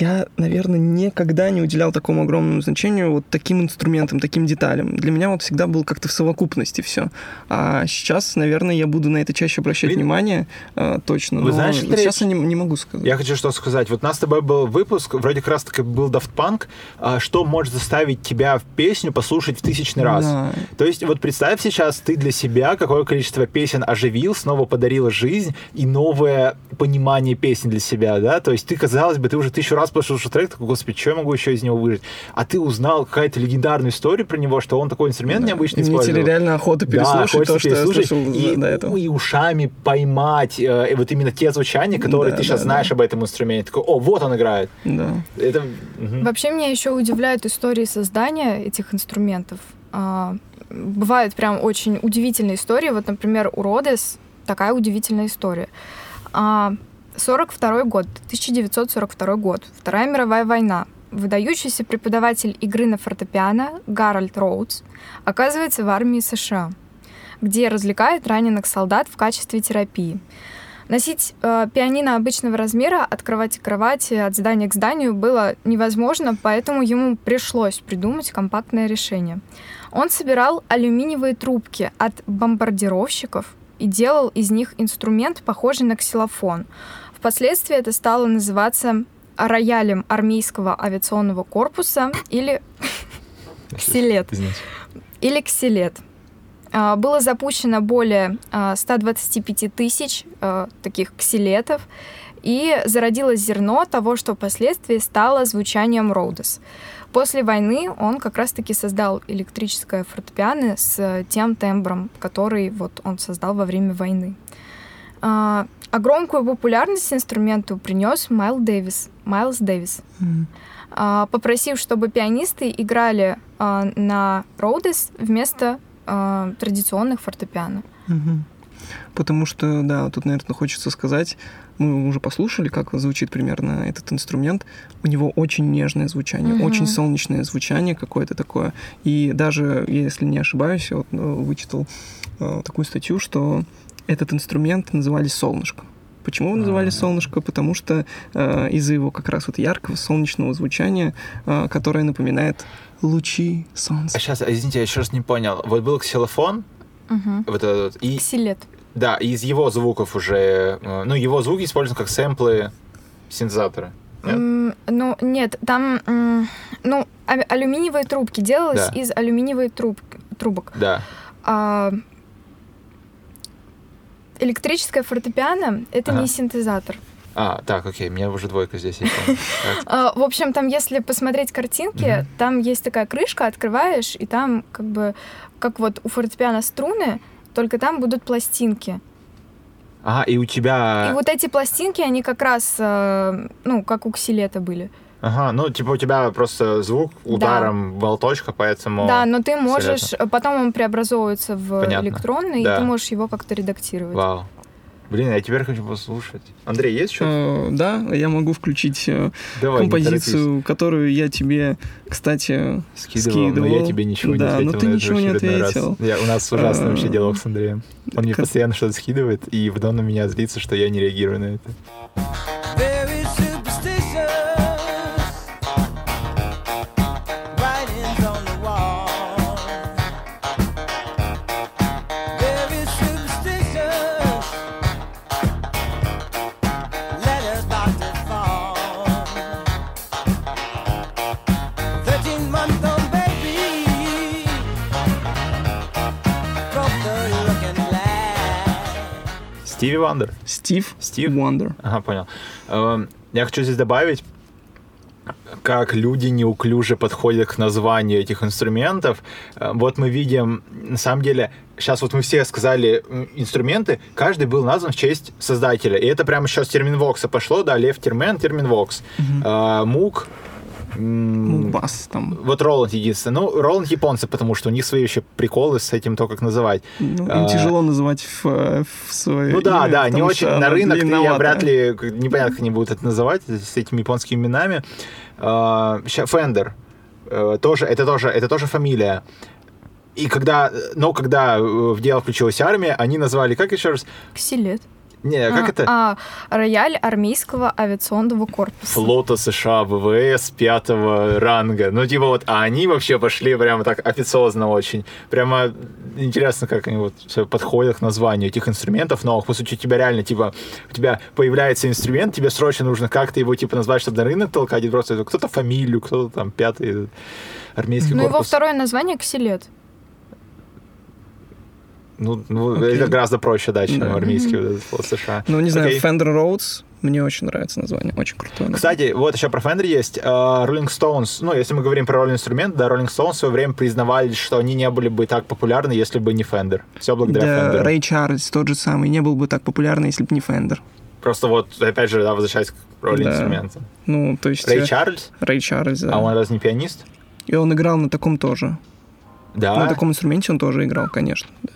я, наверное, никогда не уделял такому огромному значению вот таким инструментам, таким деталям. Для меня вот всегда был как-то в совокупности все. А сейчас, наверное, я буду на это чаще обращать Блин. внимание, э, точно. Вы но знаешь, вот сейчас я не, не могу сказать. Я хочу что сказать. Вот у нас с тобой был выпуск, вроде как раз таки был Daft Punk, а, что может заставить тебя в песню послушать в тысячный раз. Да. То есть вот представь сейчас, ты для себя какое количество песен оживил, снова подарил жизнь и новое понимание песен для себя, да? То есть ты, казалось бы, ты уже тысячу раз послушал трек, такой, господи, что я могу еще из него выжить? А ты узнал какую-то легендарную историю про него, что он такой инструмент необычный Мне использовал. теперь реально охота переслушать хочется то, что я переслушать слышал и, до этого. и ушами поймать э, и вот именно те звучания, которые Да, ты сейчас да, знаешь об этом инструменте. Такой, о, вот он играет. Да. Это... мгм. Вообще меня еще удивляют истории создания этих инструментов. А, Бывают прям очень удивительные истории. Вот, например, у Родес такая удивительная история. А, 42 год, 1942 год, Вторая мировая война. Выдающийся преподаватель игры на фортепиано Гарольд Роудс оказывается в армии США, где развлекает раненых солдат в качестве терапии. Носить э, пианино обычного размера от кровати к кровати, от здания к зданию было невозможно, поэтому ему пришлось придумать компактное решение. Он собирал алюминиевые трубки от бомбардировщиков и делал из них инструмент, похожий на ксилофон. Впоследствии это стало называться роялем армейского авиационного корпуса или ксилет или ксилет. А, Было запущено более а, 125 тысяч а, таких ксилетов, и зародилось зерно того, что впоследствии стало звучанием Роудес. После войны он как раз-таки создал электрическое фортепиано с э, тем тембром, который вот он создал во время войны. Громкую популярность инструменту принес Майл Дэвис, Майлз Дэвис а, попросив, чтобы пианисты играли а, на Роудес вместо а, традиционных фортепиано. Мгм. Потому что, да, тут, наверное, хочется сказать, мы уже послушали, как звучит примерно этот инструмент. У него очень нежное звучание, Мгм. очень солнечное звучание какое-то такое. И даже, если не ошибаюсь, я вот, э, вычитал э, такую статью, что этот инструмент называли «Солнышко». Почему его называли А. «Солнышко»? Потому что э, из-за его как раз вот яркого солнечного звучания, э, которое напоминает лучи солнца. А сейчас, извините, я еще раз не понял. Вот был ксилофон, Мгм. вот этот, и, Ксилет. да, и из его звуков уже, э, ну, его звуки используются как сэмплы синтезатора. Нет? М, Ну, нет, там, м, ну, а- алюминиевые трубки делалось Да. из алюминиевой труб, трубок. Да. А электрическое фортепиано — это Ага. не синтезатор. А, так, окей, у меня уже двойка здесь есть. А, В общем, там, если посмотреть картинки, там есть такая крышка, открываешь, и там как бы, как вот у фортепиано струны, только там будут пластинки. Ага, и у тебя... И вот эти пластинки, они как раз, э, ну, как у ксилета были. Ага, ну, типа у тебя просто звук ударом болточка, поэтому... Да, но ты можешь, э, потом он преобразовывается в Понятно. электронный, Да. и ты можешь его как-то редактировать. Вау. Блин, я теперь хочу послушать. Андрей, есть что-то? Э, Да, я могу включить э, Давай, не композицию, которую я тебе, кстати, Скидывал, но я тебе ничего не Да, ответил. но ты ничего не раз. ответил. Я- у нас ужасный вообще диалог с Андреем. Он мне постоянно что-то скидывает, и потом на меня злится, что я не реагирую на это. Стиви Вандер. Стив Стив? Wonder. Ага, понял. Эм, Я хочу здесь добавить, как люди неуклюже подходят к названию этих инструментов. Э, Вот мы видим, на самом деле, сейчас вот мы все сказали инструменты, каждый был назван в честь создателя. И это прямо сейчас с терминвокса пошло, да, Лев Термен, терминвокс. Э, Мук, Мукбас там. вот Роланд единственный. Ну, Роланд японцы, потому что у них свои еще приколы с этим, то, как называть. Ну, им А, тяжело называть в, э, в свое Ну да, имя, да, не очень на рынок я вряд ли непонятно, как они будут это называть с этими японскими именами. А, Фендер э, тоже это тоже это тоже фамилия. И когда, но когда э, в дело включилась армия, они назвали как еще раз? Ксилет. Не, как а, это? А, рояль армейского авиационного корпуса. Флота США ВВС пятого ранга. Ну, типа вот, а они вообще пошли прямо так официозно очень. Прямо интересно, как они вот подходят к названию этих инструментов новых. По сути, у тебя реально, типа, у тебя появляется инструмент, тебе срочно нужно как-то его, типа, назвать, чтобы на рынок толкать, и просто кто-то фамилию, кто-то там пятый армейский Но Ну, его корпус. второе название ксилет. Ну, ну Окей. это гораздо проще, да, чем Да. армейский вот этот флот США. Ну, не знаю, Окей. Fender Rhodes мне очень нравится название, очень крутое. Кстати, вот еще про Fender есть. А, Rolling Stones, ну, если мы говорим про ролевый инструмент, да, Rolling Stones в свое время признавались, что они не были бы так популярны, если бы не Fender. Все благодаря Да, Fender. Рэй Чарльз тот же самый не был бы так популярный, если бы не Fender. Просто вот, опять же, да, возвращаясь к роли Да. инструмента. Ну, то есть... Рэй э, Чарльз? Рэй Чарльз, да. А он разве не пианист? И он играл на таком тоже. Да. На таком инструменте он тоже играл, конечно. да.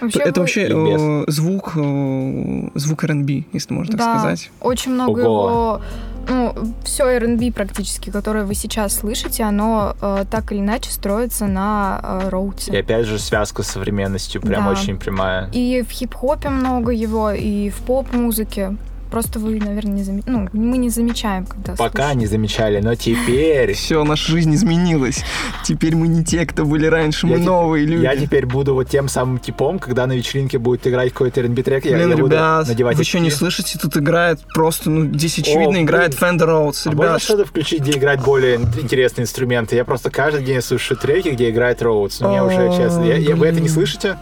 Вообще, Это вы- вообще И без. э, звук, э, звук R&B, если можно так Да. сказать. Очень много Ого. его, ну, все R&B практически, которое вы сейчас слышите, оно э, так или иначе строится на э, роуте. И опять же связка с современностью прям Да. очень прямая. И в хип-хопе много его, и в поп-музыке. Просто вы, наверное, не замечаете. Ну, мы не замечаем, когда Пока слушаем. не замечали, но теперь... Все, наша жизнь изменилась. Теперь мы не те, кто были раньше, мы Я те- новые люди. Я теперь буду вот тем самым типом, когда на вечеринке будет играть какой-то R&B трек, я, Блин, я буду ребят, надевать вы что, не слышите? Тут играет просто, ну, здесь очевидно блин. играет Fender Rhodes. А можно Ребят, что-то включить, где играть более ин- интересные инструменты? Я просто каждый день слушаю треки, где играет Роудс. Мне уже, О, честно, я- я- вы это не слышите?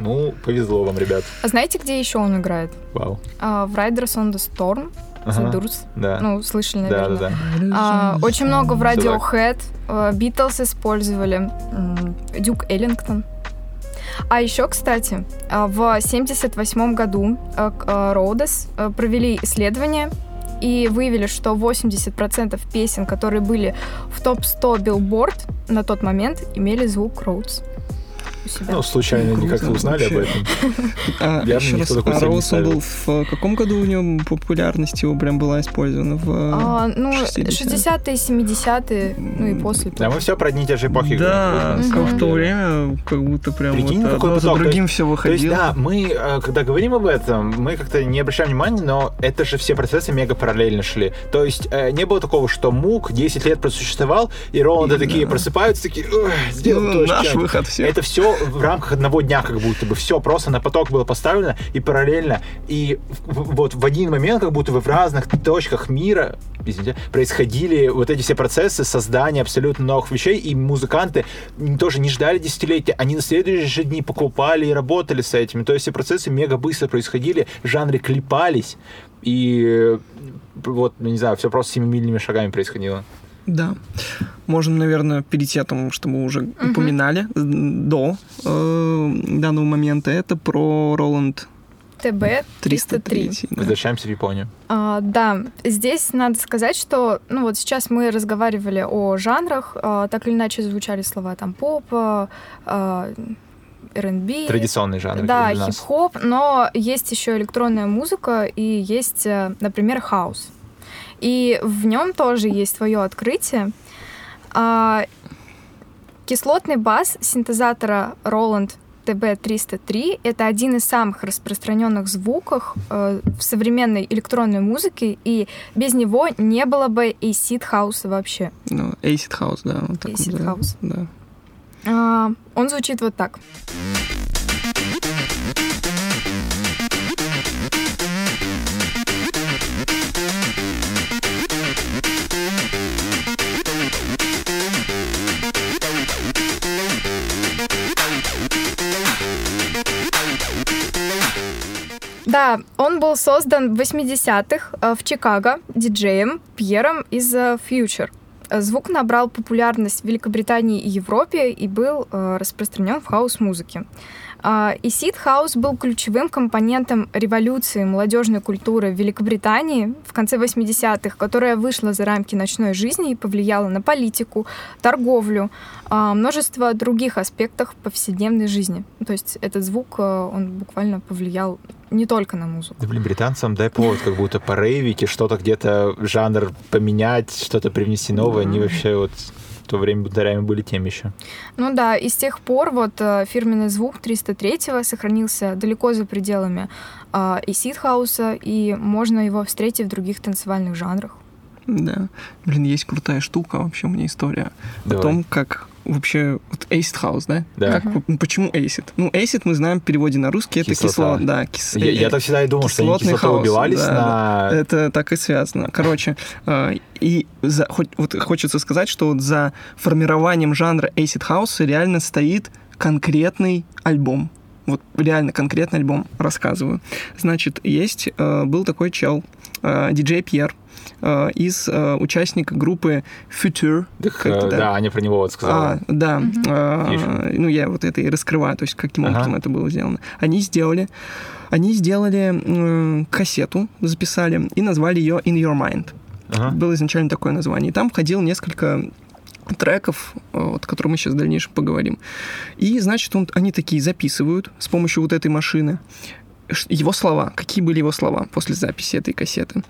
Ну, повезло вам, ребят. А знаете, где еще он играет? Вау. А, в Riders on the Storm. The Doors. Да. Ну, слышали, да, наверное. да, да. А, очень много в. Radiohead, э, Beatles использовали, Дюк Эллингтон. А еще, кстати, а, в 78 году э, к- э, э, провели исследование и выявили, что 80% песен, которые были в топ-100 Billboard на тот момент, имели звук у себя. Ну, случайно Круто, они как-то узнали об вообще. этом. А, Явно еще раз, а он ставил. был в э, каком году у него популярность его прям была использована? В, э, А, ну, 60-е. 60-е, 70-е, ну и после. Да, мы все про одни и те же эпохи Да, Мгм. в то время, как будто прям Прикинь, вот какой за другим все То есть, выходило. да, мы, э, когда говорим об этом, мы как-то не обращаем внимания, но это же все процессы мега параллельно шли. То есть не было такого, что МУК 10 лет просуществовал, и Роланды Именно. такие просыпаются, такие, «Ой, сделаем Ну, наш что-нибудь». выход все. Это все в рамках одного дня, как будто бы все просто на поток было поставлено и параллельно. И вот в один момент, как будто бы в разных точках мира извините, происходили вот эти все процессы создания абсолютно новых вещей, и музыканты тоже не ждали десятилетия, они на следующие же дни покупали и работали с этими. То есть все процессы мега быстро происходили, жанры клепались, и э, вот, ну, не знаю, все просто семимильными шагами происходило. Да. Можем, наверное, перейти о том, что мы уже упоминали э, до э, данного момента. Это про Роланд ТБ 303. 303. да. Возвращаемся в Японию. А, да, здесь надо сказать, что, ну вот сейчас мы разговаривали о жанрах, а, так или иначе звучали слова там поп, а, R&B, Традиционный жанр да, хип-хоп, но есть еще электронная музыка и есть, э, например, хаус. И в нем тоже есть свое открытие. А, Кислотный бас синтезатора Roland TB303 — это один из самых распространенных звуков э, в современной электронной музыке, и без него не было бы acid хауса вообще. Ну, Acid House, да. вот Acid да. House. Да. А, он звучит вот так. Да, он был создан в 80-х э, в Чикаго диджеем Пьером из э, Phuture. Звук набрал популярность в Великобритании и Европе и был э, распространен в хаус-музыке. А, эйсид-хаус был ключевым компонентом революции молодежной культуры в Великобритании в конце 80-х, которая вышла за рамки ночной жизни и повлияла на политику, торговлю, а, множество других аспектов повседневной жизни. То есть этот звук, э, он буквально повлиял не только на музыку. Да, блин, британцам дай повод как будто порейвить и что-то где-то жанр поменять, что-то привнести новое. Они вообще вот то время угарями были тем еще. Ну да, и с тех пор вот э, фирменный звук 303-го сохранился далеко за пределами acid house а, и можно его встретить в других танцевальных жанрах. Да. Блин, есть крутая штука вообще у меня история. Давай. О том, как вообще... Вот Acid House, да? Да. Как, п- почему Acid? Ну, Acid мы знаем в переводе на русский, это Кислота. кисло... Да, кис... Я, я так всегда и думал, что они кислотный кислотой убивались да, на... Это так и связано. Короче, э, и за, хоть, вот хочется сказать, что вот за формированием жанра Acid House реально стоит конкретный альбом. Вот реально конкретный альбом рассказываю. Значит, есть, э, был такой чел, э, диджей Пьер, э, из э, участника группы Future. Так, э, да, Аня про него вот сказала. А, да. А, Пишем. ну, я вот это и раскрываю, то есть каким Ага. образом это было сделано. Они сделали, они сделали м, кассету, записали и назвали ее In Your Mind. Ага. Было изначально такое название. И там входило несколько треков, э, вот, о которых мы сейчас в дальнейшем поговорим. И, значит, он, они такие записывают с помощью вот этой машины его слова. Какие были его слова после записи этой кассеты?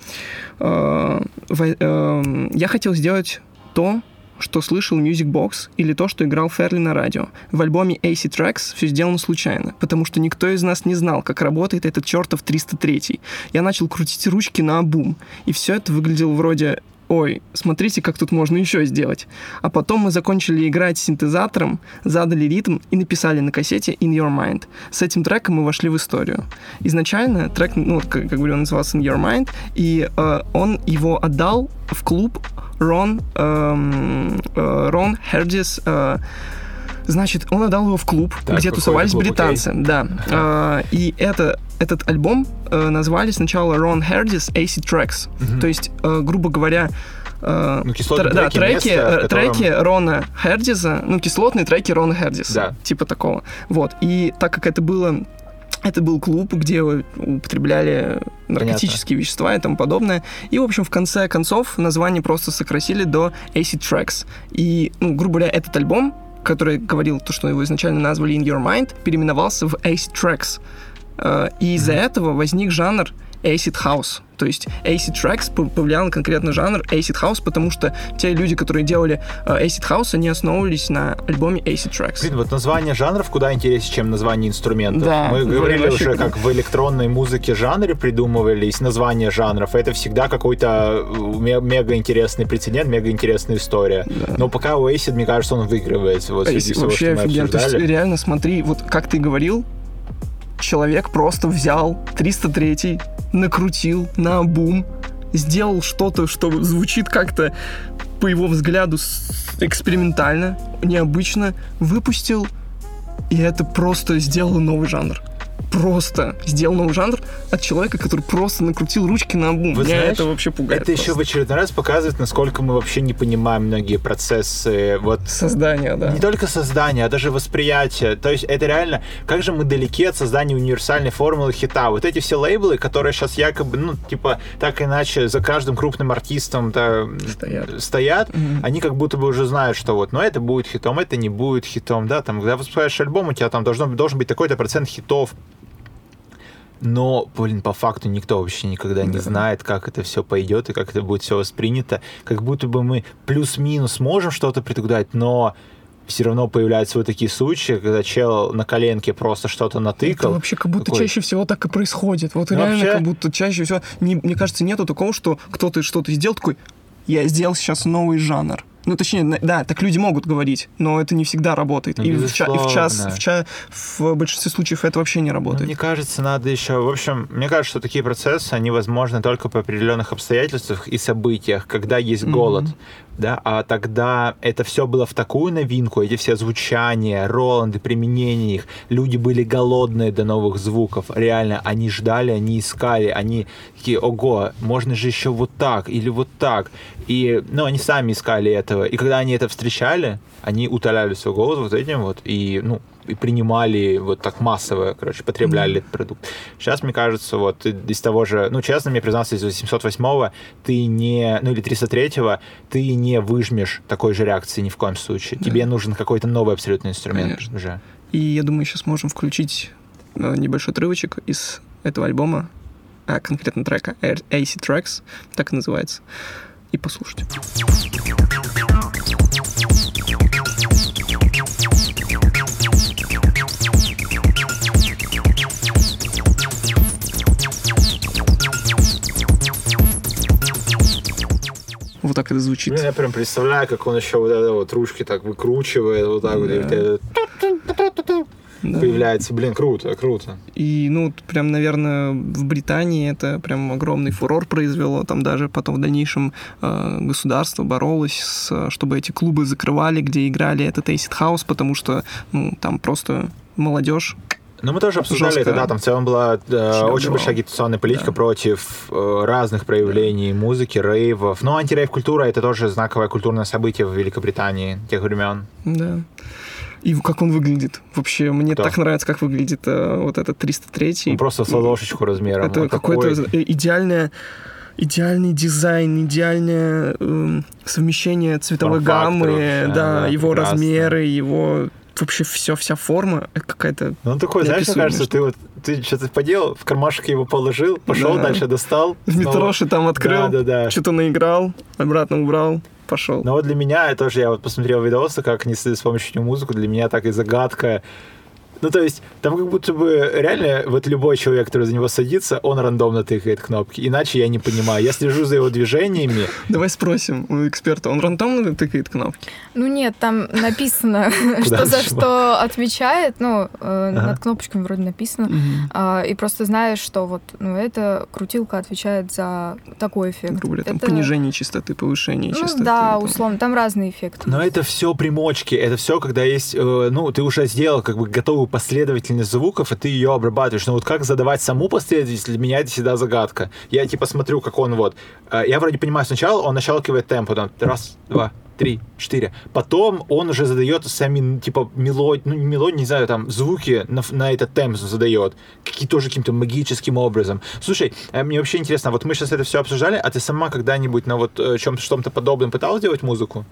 Э, во- э, Я хотел сделать то, что слышал Music Box или то, что играл Ферли на радио. В альбоме AC Tracks все сделано случайно, потому что никто из нас не знал, как работает этот чертов 303. Я начал крутить ручки на обум, и все это выглядело вроде ой, смотрите, как тут можно еще сделать. А потом мы закончили играть синтезатором, задали ритм и написали на кассете In Your Mind. С этим треком мы вошли в историю. Изначально трек, ну, как, как говорю, он назывался In Your Mind, и э, он его отдал в клуб Рон, эм, э, Рон Хердис, э, Значит, он отдал его в клуб, Так, где тусовались клуб, окей. британцы. Да. А, и это, этот альбом э, назвали сначала Ron Herdis Acid Tracks. То есть, э, грубо говоря, э, Ну, тр- да, треки, место, э, котором- треки Рона Хердиза, ну, кислотные треки Рона Хердиса. Да. Типа такого. Вот. И так как это было это был клуб, где употребляли наркотические вещества и тому подобное. И, в общем, в конце концов название просто сократили до Acid Tracks. И, ну, грубо говоря, этот альбом, который говорил то, что его изначально назвали In Your Mind, переименовался в Acid Tracks. Э, И из-за этого возник жанр Acid House. То есть Acid Tracks пов- повлиял на конкретный жанр Acid House, потому что те люди, которые делали э, Acid House, они основывались на альбоме Acid Tracks. Блин, вот название жанров куда интереснее, чем название инструментов. Да, Мы говорили вообще уже, как в электронной музыке жанры придумывались, названия жанров. Это всегда какой-то э, ме- мега интересный прецедент, мега интересная история. Но пока у Acid, мне кажется, он выигрывает. Вот всего, вообще мы офигенно. То есть, реально, смотри, вот как ты говорил, человек просто взял 303 накрутил на бум, сделал что-то, что звучит как-то, по его взгляду, экспериментально, необычно, выпустил, и это просто сделало новый жанр. Просто сделал новый жанр от человека, который просто накрутил ручки на бум. Вы Меня знаешь, это вообще пугает. Это еще в просто. очередной раз показывает, насколько мы вообще не понимаем многие процессы. Вот Создание, да. Не только создание, а даже восприятие. То есть это реально, как же мы далеки от создания универсальной формулы хита. Вот эти все лейблы, которые сейчас якобы, ну, типа, так иначе за каждым крупным артистом да, Стоят. стоят, Мгм. они как будто бы уже знают, что вот, ну, это будет хитом, это не будет хитом, да, там, когда выпускаешь альбом, у тебя там должно, должен быть такой-то процент хитов. Но, блин, по факту никто вообще никогда не Да. знает, как это все пойдет и как это будет все воспринято. Как будто бы мы плюс-минус можем что-то предугадать, но все равно появляются вот такие случаи, когда чел на коленке просто что-то Это натыкал. вообще как будто Какой? чаще всего так и происходит. Вот Ну, реально вообще- как будто чаще всего... Не- мне кажется, нету такого, что кто-то что-то сделал, такой, я сделал сейчас новый жанр. Ну, точнее, да, так люди могут говорить, но это не всегда работает. Ну, и, в ча- и в час, безусловно. в, ча- в большинстве случаев это вообще не Ну, работает. мне кажется, надо еще... В общем, мне кажется, что такие процессы, они возможны только по определенных обстоятельствах и событиях, когда есть голод. Да, а тогда это все было в такую новинку, эти все звучания, Роланды, применение их, люди были голодные до новых звуков, реально, они ждали, они искали, они такие, ого, можно же еще вот так или вот так, и, ну, они сами искали этого, и когда они это встречали, они утоляли свой голод вот этим вот, и, ну, и принимали вот так массово, короче, потребляли этот продукт. Сейчас, мне кажется, вот из того же, ну, честно, мне признаться, из 808-го ты не, ну, или 303-го, ты не выжмешь такой же реакции ни в коем случае. Тебе нужен какой-то новый абсолютно инструмент Конечно. уже. И я думаю, сейчас можем включить э, небольшой отрывочек из этого альбома, а конкретно трека AC Tracks, так и называется, и послушать. Вот так это звучит. Блин, я прям представляю, как он еще вот это вот ручки так выкручивает, вот так вот, и вот Да. появляется. Блин, круто, круто. И, ну, прям, наверное, в Британии это прям огромный фурор произвело. Там даже потом в дальнейшем э, государство боролось, с, чтобы эти клубы закрывали, где играли этот Acid House, потому что, ну, там просто молодежь Ну, мы тоже обсуждали Жестко. это, да, там в целом была э, Очень большая агитационная политика Да. против э, разных проявлений музыки, рейвов. Но антирейв-культура — это тоже знаковое культурное событие в Великобритании тех времен. Да. И как он выглядит. Вообще, мне Кто? так нравится, как выглядит э, вот этот 303 Ну, просто с ладошечку размером. Это Вот какой-то такой. э, идеальное идеальный дизайн, идеальное эм, совмещение цветовой гаммы, да, да, его прекрасно. размеры, его вообще все, вся форма э, какая-то. Ну, такой, знаешь, мне кажется, что- ты вот ты что-то поделал, в кармашек его положил, пошел Да. дальше достал. Метроши там открыл, Да, да, да. что-то наиграл, обратно убрал, пошел. Но вот для меня, тоже, я вот посмотрел видосы, как они с помощью музыку, для меня так и загадка. Ну, то есть, там как будто бы реально вот любой человек, который за него садится, он рандомно тыкает кнопки. Иначе я не понимаю. Я слежу за его движениями. Давай спросим у эксперта, он рандомно тыкает кнопки? Ну нет, там написано, что за что отвечает. Ну, э, над кнопочками вроде написано. А, И просто знаешь, что вот, ну, эта крутилка отвечает за такой эффект. Грубо говоря, там Это- понижение частоты, повышение Ну частоты. да, условно, там разные эффекты. Но это все примочки, это все, когда есть, э, ну, ты уже сделал как бы готовую последовательность звуков, и ты ее обрабатываешь. Но вот как задавать саму последовательность, для меня это всегда загадка. Я типа смотрю, как он вот, э, я вроде понимаю, сначала он нащелкивает темп, там, раз, два, три, четыре. Потом он уже задает сами, типа, мелодию, ну, не мелодию, не знаю, там, звуки на, на этот темп задает. Какие тоже каким-то магическим образом. Слушай, э, мне вообще интересно, вот мы сейчас это все обсуждали, а ты сама когда-нибудь на вот э, чем-то, подобном пыталась делать музыку?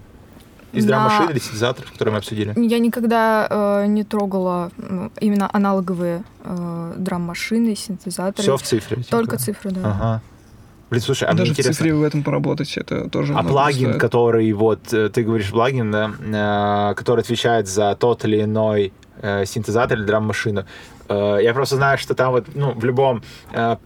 Из На- драм-машин или синтезаторов, которые мы обсудили? Я никогда э, не трогала ну, именно аналоговые э, драм-машины, синтезаторы. Все в цифре? типа? Только цифры, да. Ага. Блин, слушай, а мне Даже в интересно, цифре в этом поработать, это тоже а плагин, стоит. который вот, э, ты говоришь плагин, да, э, который отвечает за тот или иной э, синтезатор или драм-машину, я просто знаю, что там вот, ну, в любом, э,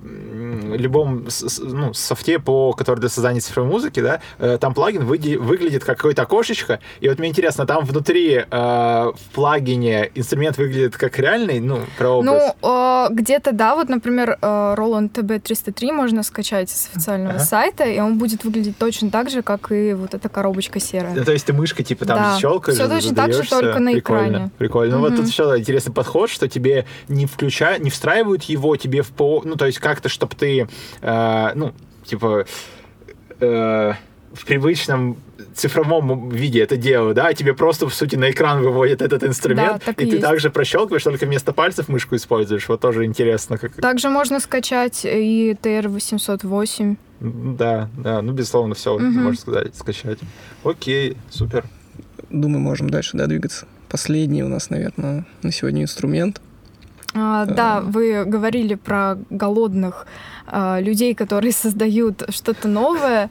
любом ну, софте, по, который для создания цифровой музыки, да, э, там плагин выглядит как какое-то окошечко, и вот мне интересно, там внутри э, в плагине инструмент выглядит как реальный, ну, прообраз? Ну, э, где-то, да, вот, например, э, Roland TB303 можно скачать с официального Ага. сайта, и он будет выглядеть точно так же, как и вот эта коробочка серая. Ну, то есть ты мышкой типа там Да. щелкаешь, Всё точно так же, только на Прикольно, экране. Прикольно. Ну вот тут еще интересный подход, что тебе не включают, не встраивают его тебе в по, ну то есть как-то, чтобы ты, э, ну типа э, в привычном цифровом виде это делал, да, а тебе просто, в сути, на экран выводит этот инструмент, Да, и и ты также прощелкиваешь, только вместо пальцев мышку используешь. Вот тоже интересно. Как... Также можно скачать и TR-808. Да, да, ну, безусловно, все, Мгм. можно сказать, скачать. Окей, супер. Думаю, можем дальше, да, двигаться. Последний у нас, наверное, на сегодня инструмент. А, да, вы говорили про голодных а, людей, которые создают что-то новое.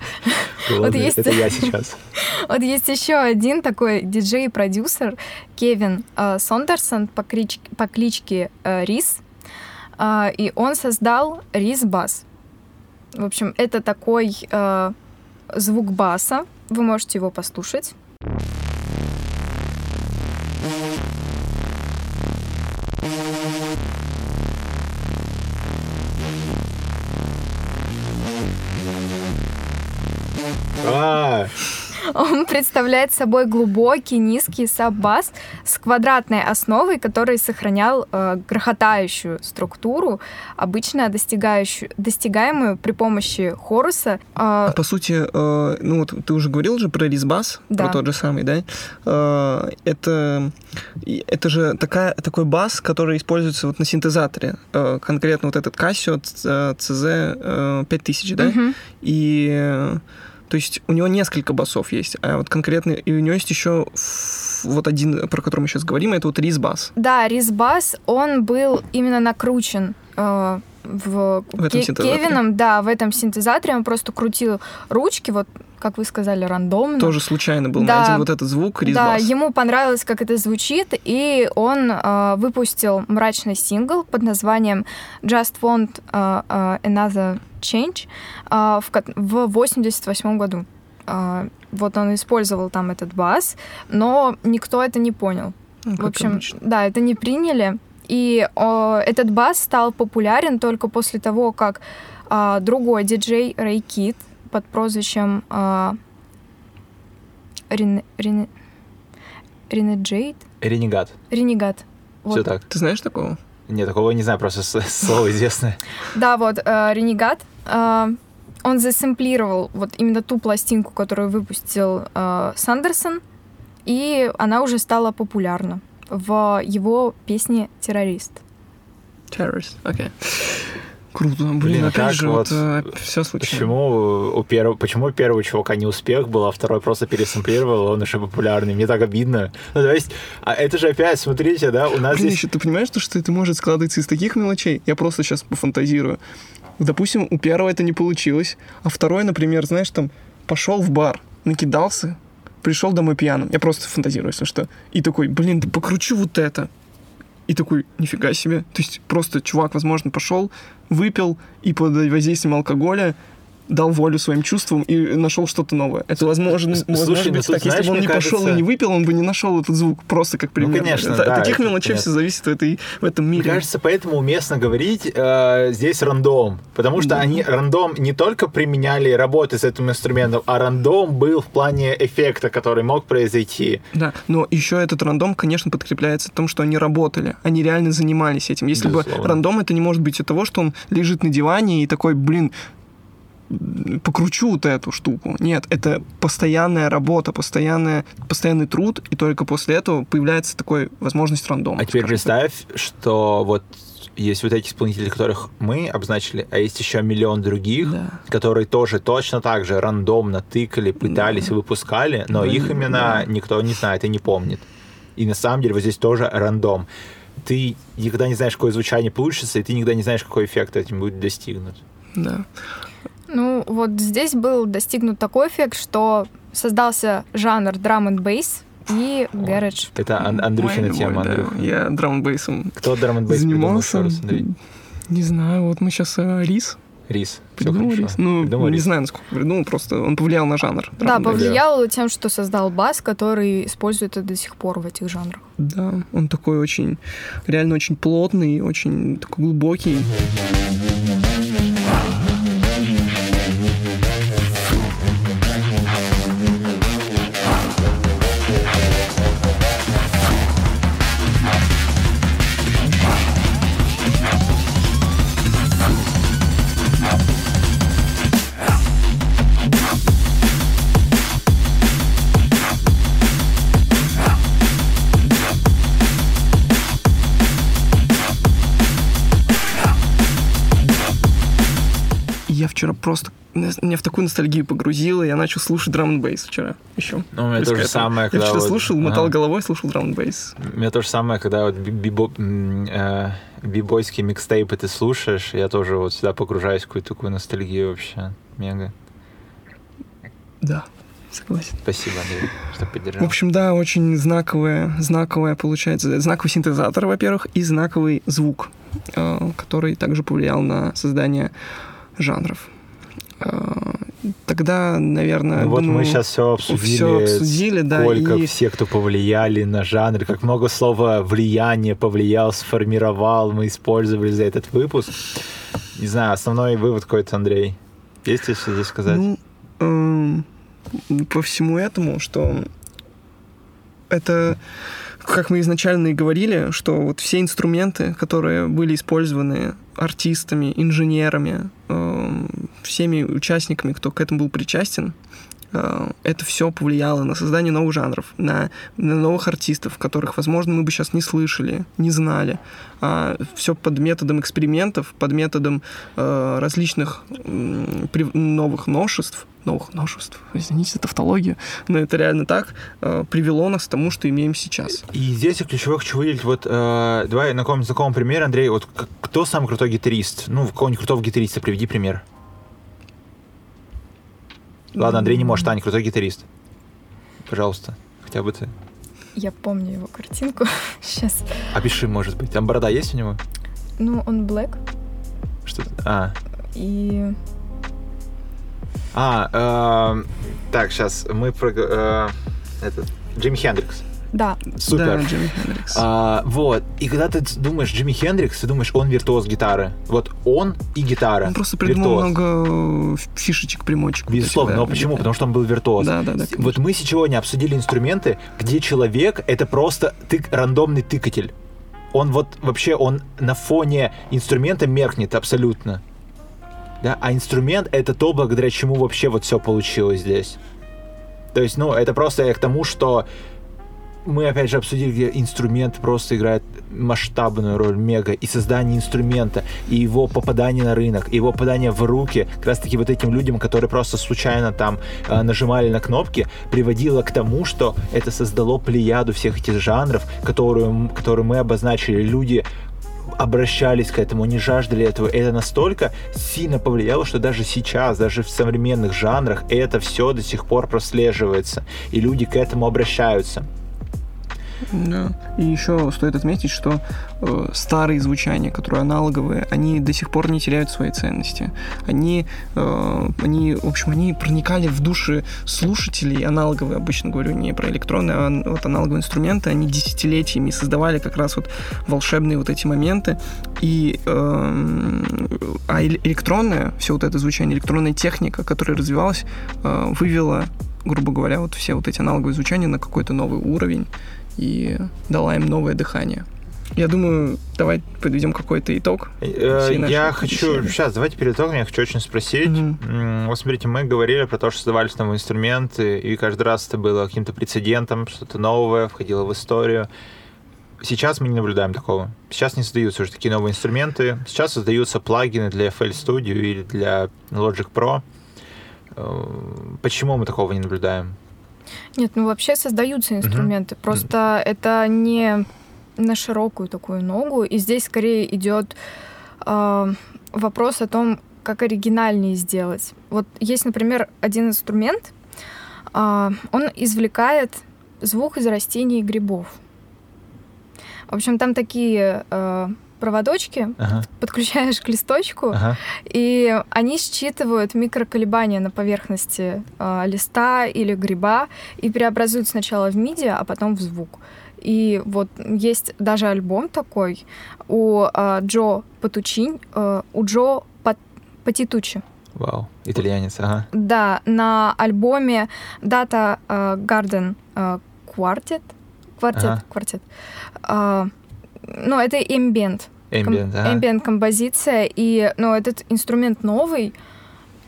Ладно, есть- Это я сейчас. Вот есть еще один такой диджей-продюсер Кевин э, Сондерсон по, клич- по кличке э, Рис, А, и он создал Рис Бас. В общем, это такой э, звук баса. Вы можете его послушать. А, Он представляет собой глубокий низкий саб-бас с квадратной основой, который сохранял э, грохотающую структуру, обычно достигающую, достигаемую при помощи хоруса. А Э, по сути, э, ну вот ты уже говорил же про рисбас, Да. про тот же самый, да? Э, это, это же такая, такой бас, который используется вот на синтезаторе. Э, конкретно вот этот Casio э, CZ э, 5000, да? мгм. И то есть у него несколько басов есть, а вот конкретно и у него есть еще вот один, про который мы сейчас говорим, это вот рис-бас. Да, рис-бас, он был именно накручен э, в, В. Кевином, да, в этом синтезаторе он просто крутил ручки, вот как вы сказали, рандомно. Тоже случайно был Да. найден вот этот звук Да, рис-бас. ему понравилось, как это звучит, и он э, выпустил мрачный сингл под названием Just Want э, Another Change э, в, в 88 году. Э, вот он использовал там этот бас, но никто это не понял. Ну, В общем, обычно. да, это не приняли. И э, этот бас стал популярен только после того, как э, другой диджей Рэй Кит под прозвищем э, Рен- Рен- Ренеджейд? Ренегат. Ренегат. Все так. Ты знаешь такого? Нет, такого не знаю, просто слово известное. Да, вот, э, Ренегат, э, он засэмплировал вот именно ту пластинку, которую выпустил э, Сандерсон, и она уже стала популярна в его песне «Террорист». Terrorist, окей. Круто. Блин, Блин, опять как же, вот- вот, все случилось. Почему у первого, почему у первого чувака не успех был, а второй просто пересэмплировал, он уже популярный? Мне так обидно. Ну, то есть, а это же опять, смотрите, да, у нас Блин, здесь... еще ты понимаешь, то, что это может складываться из таких мелочей? Я просто сейчас пофантазирую. Допустим, у первого это не получилось, а второй, например, знаешь, там, пошел в бар, накидался, пришел домой пьяным. Я просто фантазирую, если что. И такой, блин, да покручу вот это. И такой, нифига себе. То есть просто чувак, возможно, пошел, выпил и под воздействием алкоголя дал волю своим чувствам и нашел что-то новое. Это возможно, возможно слушай, ну быть тут, так. Если знаешь, бы он мне не пошел и кажется- не выпил, он бы не нашел этот звук. Просто как пример. конечно, Это- да, таких мелочей все зависит в, этой, в этом Мне мире. кажется, поэтому уместно говорить э, здесь рандом. Потому что Да. они рандом не только применяли работы с этим инструментом, а рандом был в плане эффекта, который мог произойти. Да, но еще этот рандом, конечно, подкрепляется в том, что они работали, они реально занимались этим. Если бы Безусловно. рандом, это не может быть от того, что он лежит на диване и такой, блин, покручу вот эту штуку. Нет, это постоянная работа, постоянная, постоянный труд, и только после этого появляется такой возможность рандома. А теперь скажем так. представь, что вот есть вот эти исполнители, которых мы обозначили, а есть еще миллион других, Да. которые тоже точно так же рандомно тыкали, пытались и выпускали, но Да, их да. имена никто не знает и не помнит. И на самом деле вот здесь тоже рандом. Ты никогда не знаешь, какое звучание получится, и ты никогда не знаешь, какой эффект этим будет достигнут. Да. Ну, вот здесь был достигнут такой эффект, что создался жанр драм н бейс и гараж. Это Ан- Андрюхина Ой, тема, да. Андрюха. Я драм-бейсом Кто драм н занимался. Не знаю, вот мы сейчас Рис Рис. Всё придумал хорошо. Рис. Ну, Придумал не рис. Ну, знаю, насколько придумал, просто он повлиял на жанр. Да, повлиял тем, что создал бас, который используют до сих пор в этих жанрах. Да, он такой очень, реально очень плотный, очень такой глубокий. Вчера просто меня в такую ностальгию погрузило, я начал слушать драм бейс вчера еще. Ну, у меня Плюс то к же этому. самое, Я когда вчера вот- слушал, мотал Ага. головой, слушал драм бейс. У меня то же самое, когда вот би- бибо- э, бибойские микстейпы ты слушаешь, я тоже вот сюда погружаюсь в какую-то такую ностальгию вообще. Мега. Да, согласен. Спасибо, Андрей, что В поддержал. общем, да, очень знаковая, знаковая получается, знаковый синтезатор, во-первых, и знаковый звук, э, который также повлиял на создание жанров. Э, Тогда, наверное, Ну вот думаю, мы сейчас все обсудили, всё обсудили, да, сколько и- все, кто повлияли на жанр, как много слова влияние повлиял, сформировал, мы использовали за этот выпуск. Не знаю, основной вывод какой-то, Андрей. Есть ли что здесь сказать? Ну, эм, по всему этому, что это, как мы изначально и говорили, что вот все инструменты, которые были использованы артистами, инженерами, эм, всеми участниками, кто к этому был причастен, э, это все повлияло на создание новых жанров, на, на новых артистов, которых, возможно, мы бы сейчас не слышали, не знали. все под методом экспериментов, под методом э, различных прив- новых новшеств, новых новшеств, извините за тавтологию, но это реально так, э, привело нас к тому, что имеем сейчас. И здесь я ключевой хочу выделить, вот, э, давай на каком-нибудь знакомом примере, Андрей, вот кто самый крутой гитарист? Ну, какого-нибудь крутого гитариста приведи пример. Ладно, Андрей не может, Таня, крутой гитарист. Пожалуйста, хотя бы ты. Я помню его картинку. Сейчас. Опиши, может быть. Там борода есть у него? Ну, он блэк. Что А, И а эм, так, сейчас мы про... э, этот, Джимми Хендрикс. Да, Супер. Да, Джимми Хендрикс. А, вот. И когда ты думаешь Джимми Хендрикс, ты думаешь, он виртуоз гитары. Вот он и гитара. Он просто придумал Виртуоз. много э, фишечек, примочек. вот Безусловно, да, но почему? да. Потому что он был виртуоз. Да, да, да, конечно. Вот мы сегодня обсудили инструменты, где человек — это просто тык, рандомный тыкатель. он вот вообще, он на фоне инструмента меркнет абсолютно. Да, а инструмент это то, благодаря чему вообще вот все получилось здесь. То есть, ну, это просто я к тому, что мы опять же обсудили, где инструмент просто играет масштабную роль, мега, и создание инструмента, и его попадание на рынок, и его попадание в руки, как раз таки вот этим людям, которые просто случайно там э, нажимали на кнопки, приводило к тому, что это создало плеяду всех этих жанров, которую, которые мы обозначили. Люди обращались к этому, они жаждали этого. Это настолько сильно повлияло, что даже сейчас, даже в современных жанрах это все до сих пор прослеживается. И люди к этому обращаются. Да. И еще стоит отметить, что э, старые звучания, которые аналоговые, они до сих пор не теряют своей ценности. Они, э, они, в общем, они проникали в души слушателей. Аналоговые, обычно говорю не про электронные, а вот аналоговые инструменты, они десятилетиями создавали как раз вот волшебные вот эти моменты. И эм, а эле- электронное, все вот это звучание, электронная техника, которая развивалась, э, вывела, грубо говоря, вот все вот эти аналоговые звучания на какой-то новый уровень и дала им новое дыхание. Я думаю, давай подведем какой-то итог. Э, Я хочу... беседы. Сейчас, давайте перед итогом я хочу очень спросить. М, Вот смотрите, мы говорили про то, что создавались новые инструменты, и каждый раз это было каким-то прецедентом, что-то новое входило в историю. Сейчас мы не наблюдаем такого. Сейчас не создаются уже такие новые инструменты. Сейчас создаются плагины для FL Studio или для Logic Pro. Э, Почему мы такого не наблюдаем? Нет, ну вообще создаются инструменты. Просто это не на широкую такую ногу. И здесь скорее идет э, вопрос о том, как оригинальнее сделать. Вот есть, например, один инструмент. э, он извлекает звук из растений и грибов. В общем, там такие э, проводочки, Ага, подключаешь к листочку, ага. и они считывают микроколебания на поверхности э, листа или гриба и преобразуют сначала в MIDI, а потом в звук. И вот есть даже альбом такой у э, Джо Патучинь, э, у Джо Пат- Патитучи. Вау, итальянец, ага. Да, на альбоме Data э, Garden э, Quartet. Квартет, Ага. квартет. А, ну, это ambient. ком- Ambient, композиция. И, ну, этот инструмент новый,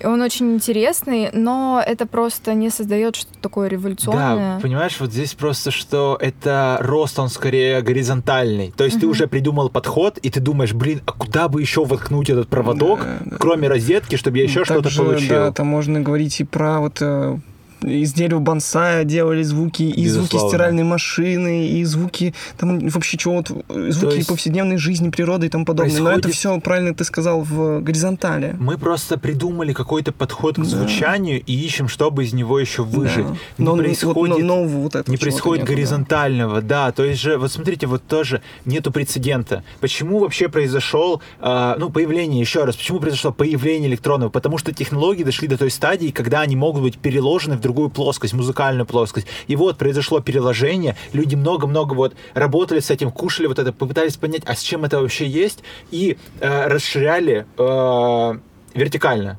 и он очень интересный, но это просто не создает что-то такое революционное. Да, понимаешь, вот здесь просто, что это рост, он скорее горизонтальный. То есть ты Мгм. уже придумал подход, и ты думаешь, блин, а куда бы еще воткнуть этот проводок, Да, да. кроме розетки, чтобы я еще что-то Также, получил? Да, там можно говорить и про вот э, из дерева бонсая делали звуки, и звуки Безусловно. стиральной машины, и звуки там вообще чего-то, э, звуки есть повседневной жизни, природы и тому подобное. Но это происходит- все, правильно ты сказал, в горизонтали. Мы просто придумали какой-то подход к Да. звучанию и ищем, чтобы из него еще выжить. Да. Не Но, происходит... вот, но- нового вот этого не происходит нету, да. горизонтального, да. То есть же, вот смотрите, вот тоже нету прецедента. Почему вообще произошел, а, ну, появление, еще раз, почему произошло появление электронного? Потому что технологии дошли до той стадии, когда они могут быть переложены в другую плоскость, музыкальную плоскость. И вот произошло переложение, люди много-много вот работали с этим, кушали вот это, попытались понять, а с чем это вообще есть, и э, расширяли э, вертикально.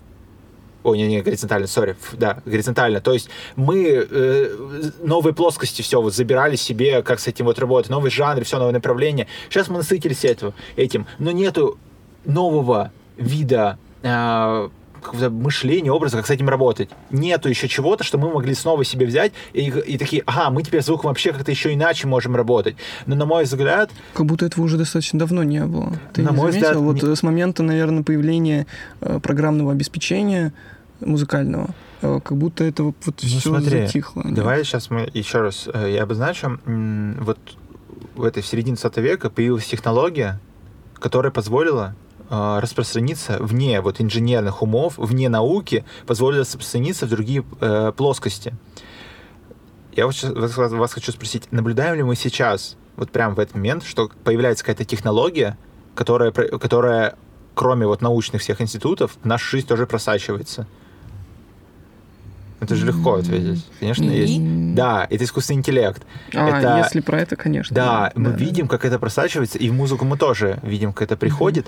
Ой, не, не, горизонтально, сори, да, горизонтально. То есть мы э, новые плоскости все вот забирали себе, как с этим вот работать, новый жанр, все новое направление. Сейчас мы насытились этого, этим, но нету нового вида э, мышления, образа, как с этим работать. Нету еще чего-то, что мы могли снова себе взять и, и такие, ага, мы теперь с звуком вообще как-то еще иначе можем работать. Но на мой взгляд, Как будто этого уже достаточно давно не было. Ты На не мой заметил? взгляд, вот не- э, с момента, наверное, появления э, программного обеспечения музыкального, э, как будто это вот, Ну, все смотри, затихло. нет? Давай сейчас мы еще раз я обозначу. Вот в этой в середине 20 века появилась технология, которая позволила распространиться вне вот инженерных умов, вне науки, позволила распространиться в другие э, плоскости. Я вот вас, вас- хочу спросить, наблюдаем ли мы сейчас, вот прямо в этот момент, что появляется какая-то технология, которая, которая кроме вот научных всех институтов, в нашу жизнь тоже просачивается? Это же легко ответить. Конечно, И? есть. Да, это искусственный интеллект. А, это- если про это, конечно. Да, мы видим, как это просачивается, и в музыку мы тоже видим, как это приходит.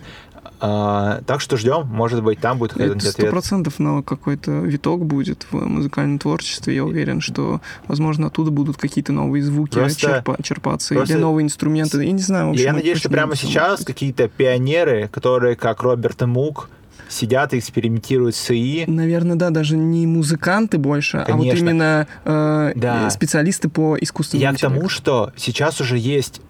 А, так что ждем, может быть, там будет какой-то Это сто ответ. процентов на какой-то виток будет в музыкальном творчестве. Я уверен, что, возможно, оттуда будут какие-то новые звуки Просто- черпа- черпаться просто- или новые инструменты. Я не знаю. общем, Я надеюсь, что прямо сейчас какие-то пионеры, которые, как Роберт и Мук, сидят и экспериментируют с ИИ. Наверное, да, даже не музыканты больше, а вот Конечно. именно э, Да. э, специалисты по искусственному Я к тому, интеллекту. что сейчас уже есть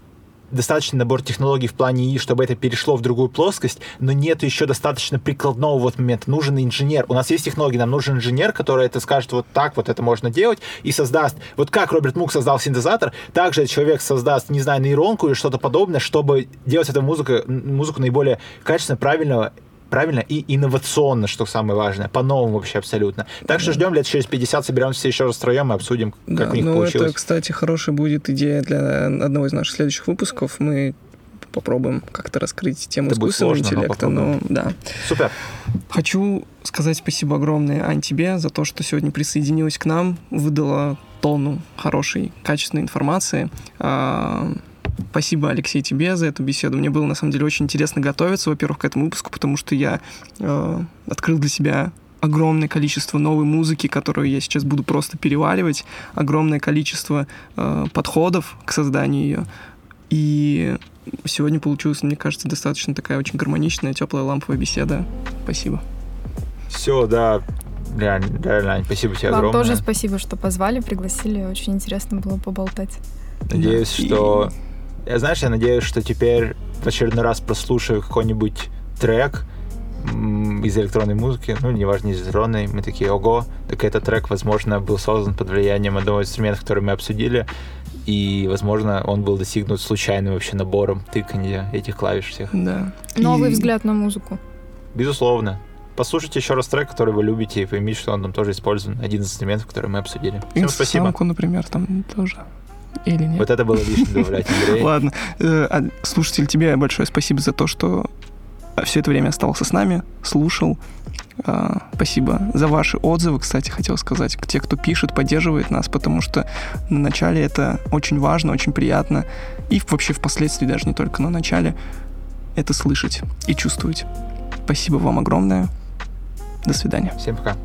достаточный набор технологий в плане ИИ, чтобы это перешло в другую плоскость, но нет еще достаточно прикладного вот момента. Нужен инженер. У нас есть технологии, нам нужен инженер, который это скажет вот так, вот это можно делать, и создаст. Вот как Роберт Мук создал синтезатор, также человек создаст, не знаю, нейронку или что-то подобное, чтобы делать эту музыку, музыку наиболее качественно, правильного правильно и инновационно, что самое важное, по-новому вообще абсолютно. Так что ждем лет через 50, соберемся все еще раз втроем и обсудим, как Да, у них ну получилось. это, кстати, хорошая будет идея для одного из наших следующих выпусков. Мы попробуем как-то раскрыть тему Это искусственного сложно, но интеллекта. Но, да. Супер. Хочу сказать спасибо огромное, Ань, тебе за то, что сегодня присоединилась к нам, выдала тонну хорошей, качественной информации. Спасибо, Алексей, тебе за эту беседу. Мне было, на самом деле, очень интересно готовиться, во-первых, к этому выпуску, потому что я э, открыл для себя огромное количество новой музыки, которую я сейчас буду просто переваривать, огромное количество э, подходов к созданию ее. И сегодня получилась, мне кажется, достаточно такая очень гармоничная, теплая ламповая беседа. Спасибо. Все, да. Реально, реально, спасибо тебе Вам огромное. тоже спасибо, что позвали, пригласили. Очень интересно было поболтать. Надеюсь, Да. что... Я, знаешь, я надеюсь, что теперь в очередной раз прослушаю какой-нибудь трек из электронной музыки, ну, неважно, из электронной, мы такие, ого, так этот трек, возможно, был создан под влиянием одного из инструментов, который мы обсудили, и, возможно, он был достигнут случайным вообще набором тыканья этих клавиш всех. Да. Новый И- взгляд на музыку. Безусловно. Послушайте еще раз трек, который вы любите, и поймите, что он там тоже использован. Один из инструментов, который мы обсудили. Всем спасибо. Самку, например, там тоже. Или нет? Вот это было лишним добавлять, Андрей. Ладно. Э, а, Слушатель, тебе большое спасибо за то, что все это время оставался с нами, слушал. А, Спасибо за ваши отзывы, кстати, хотел сказать. Те, кто пишет, поддерживает нас, потому что на начале это очень важно, очень приятно. И вообще впоследствии, даже не только на начале, это слышать и чувствовать. Спасибо вам огромное. До свидания. Всем пока.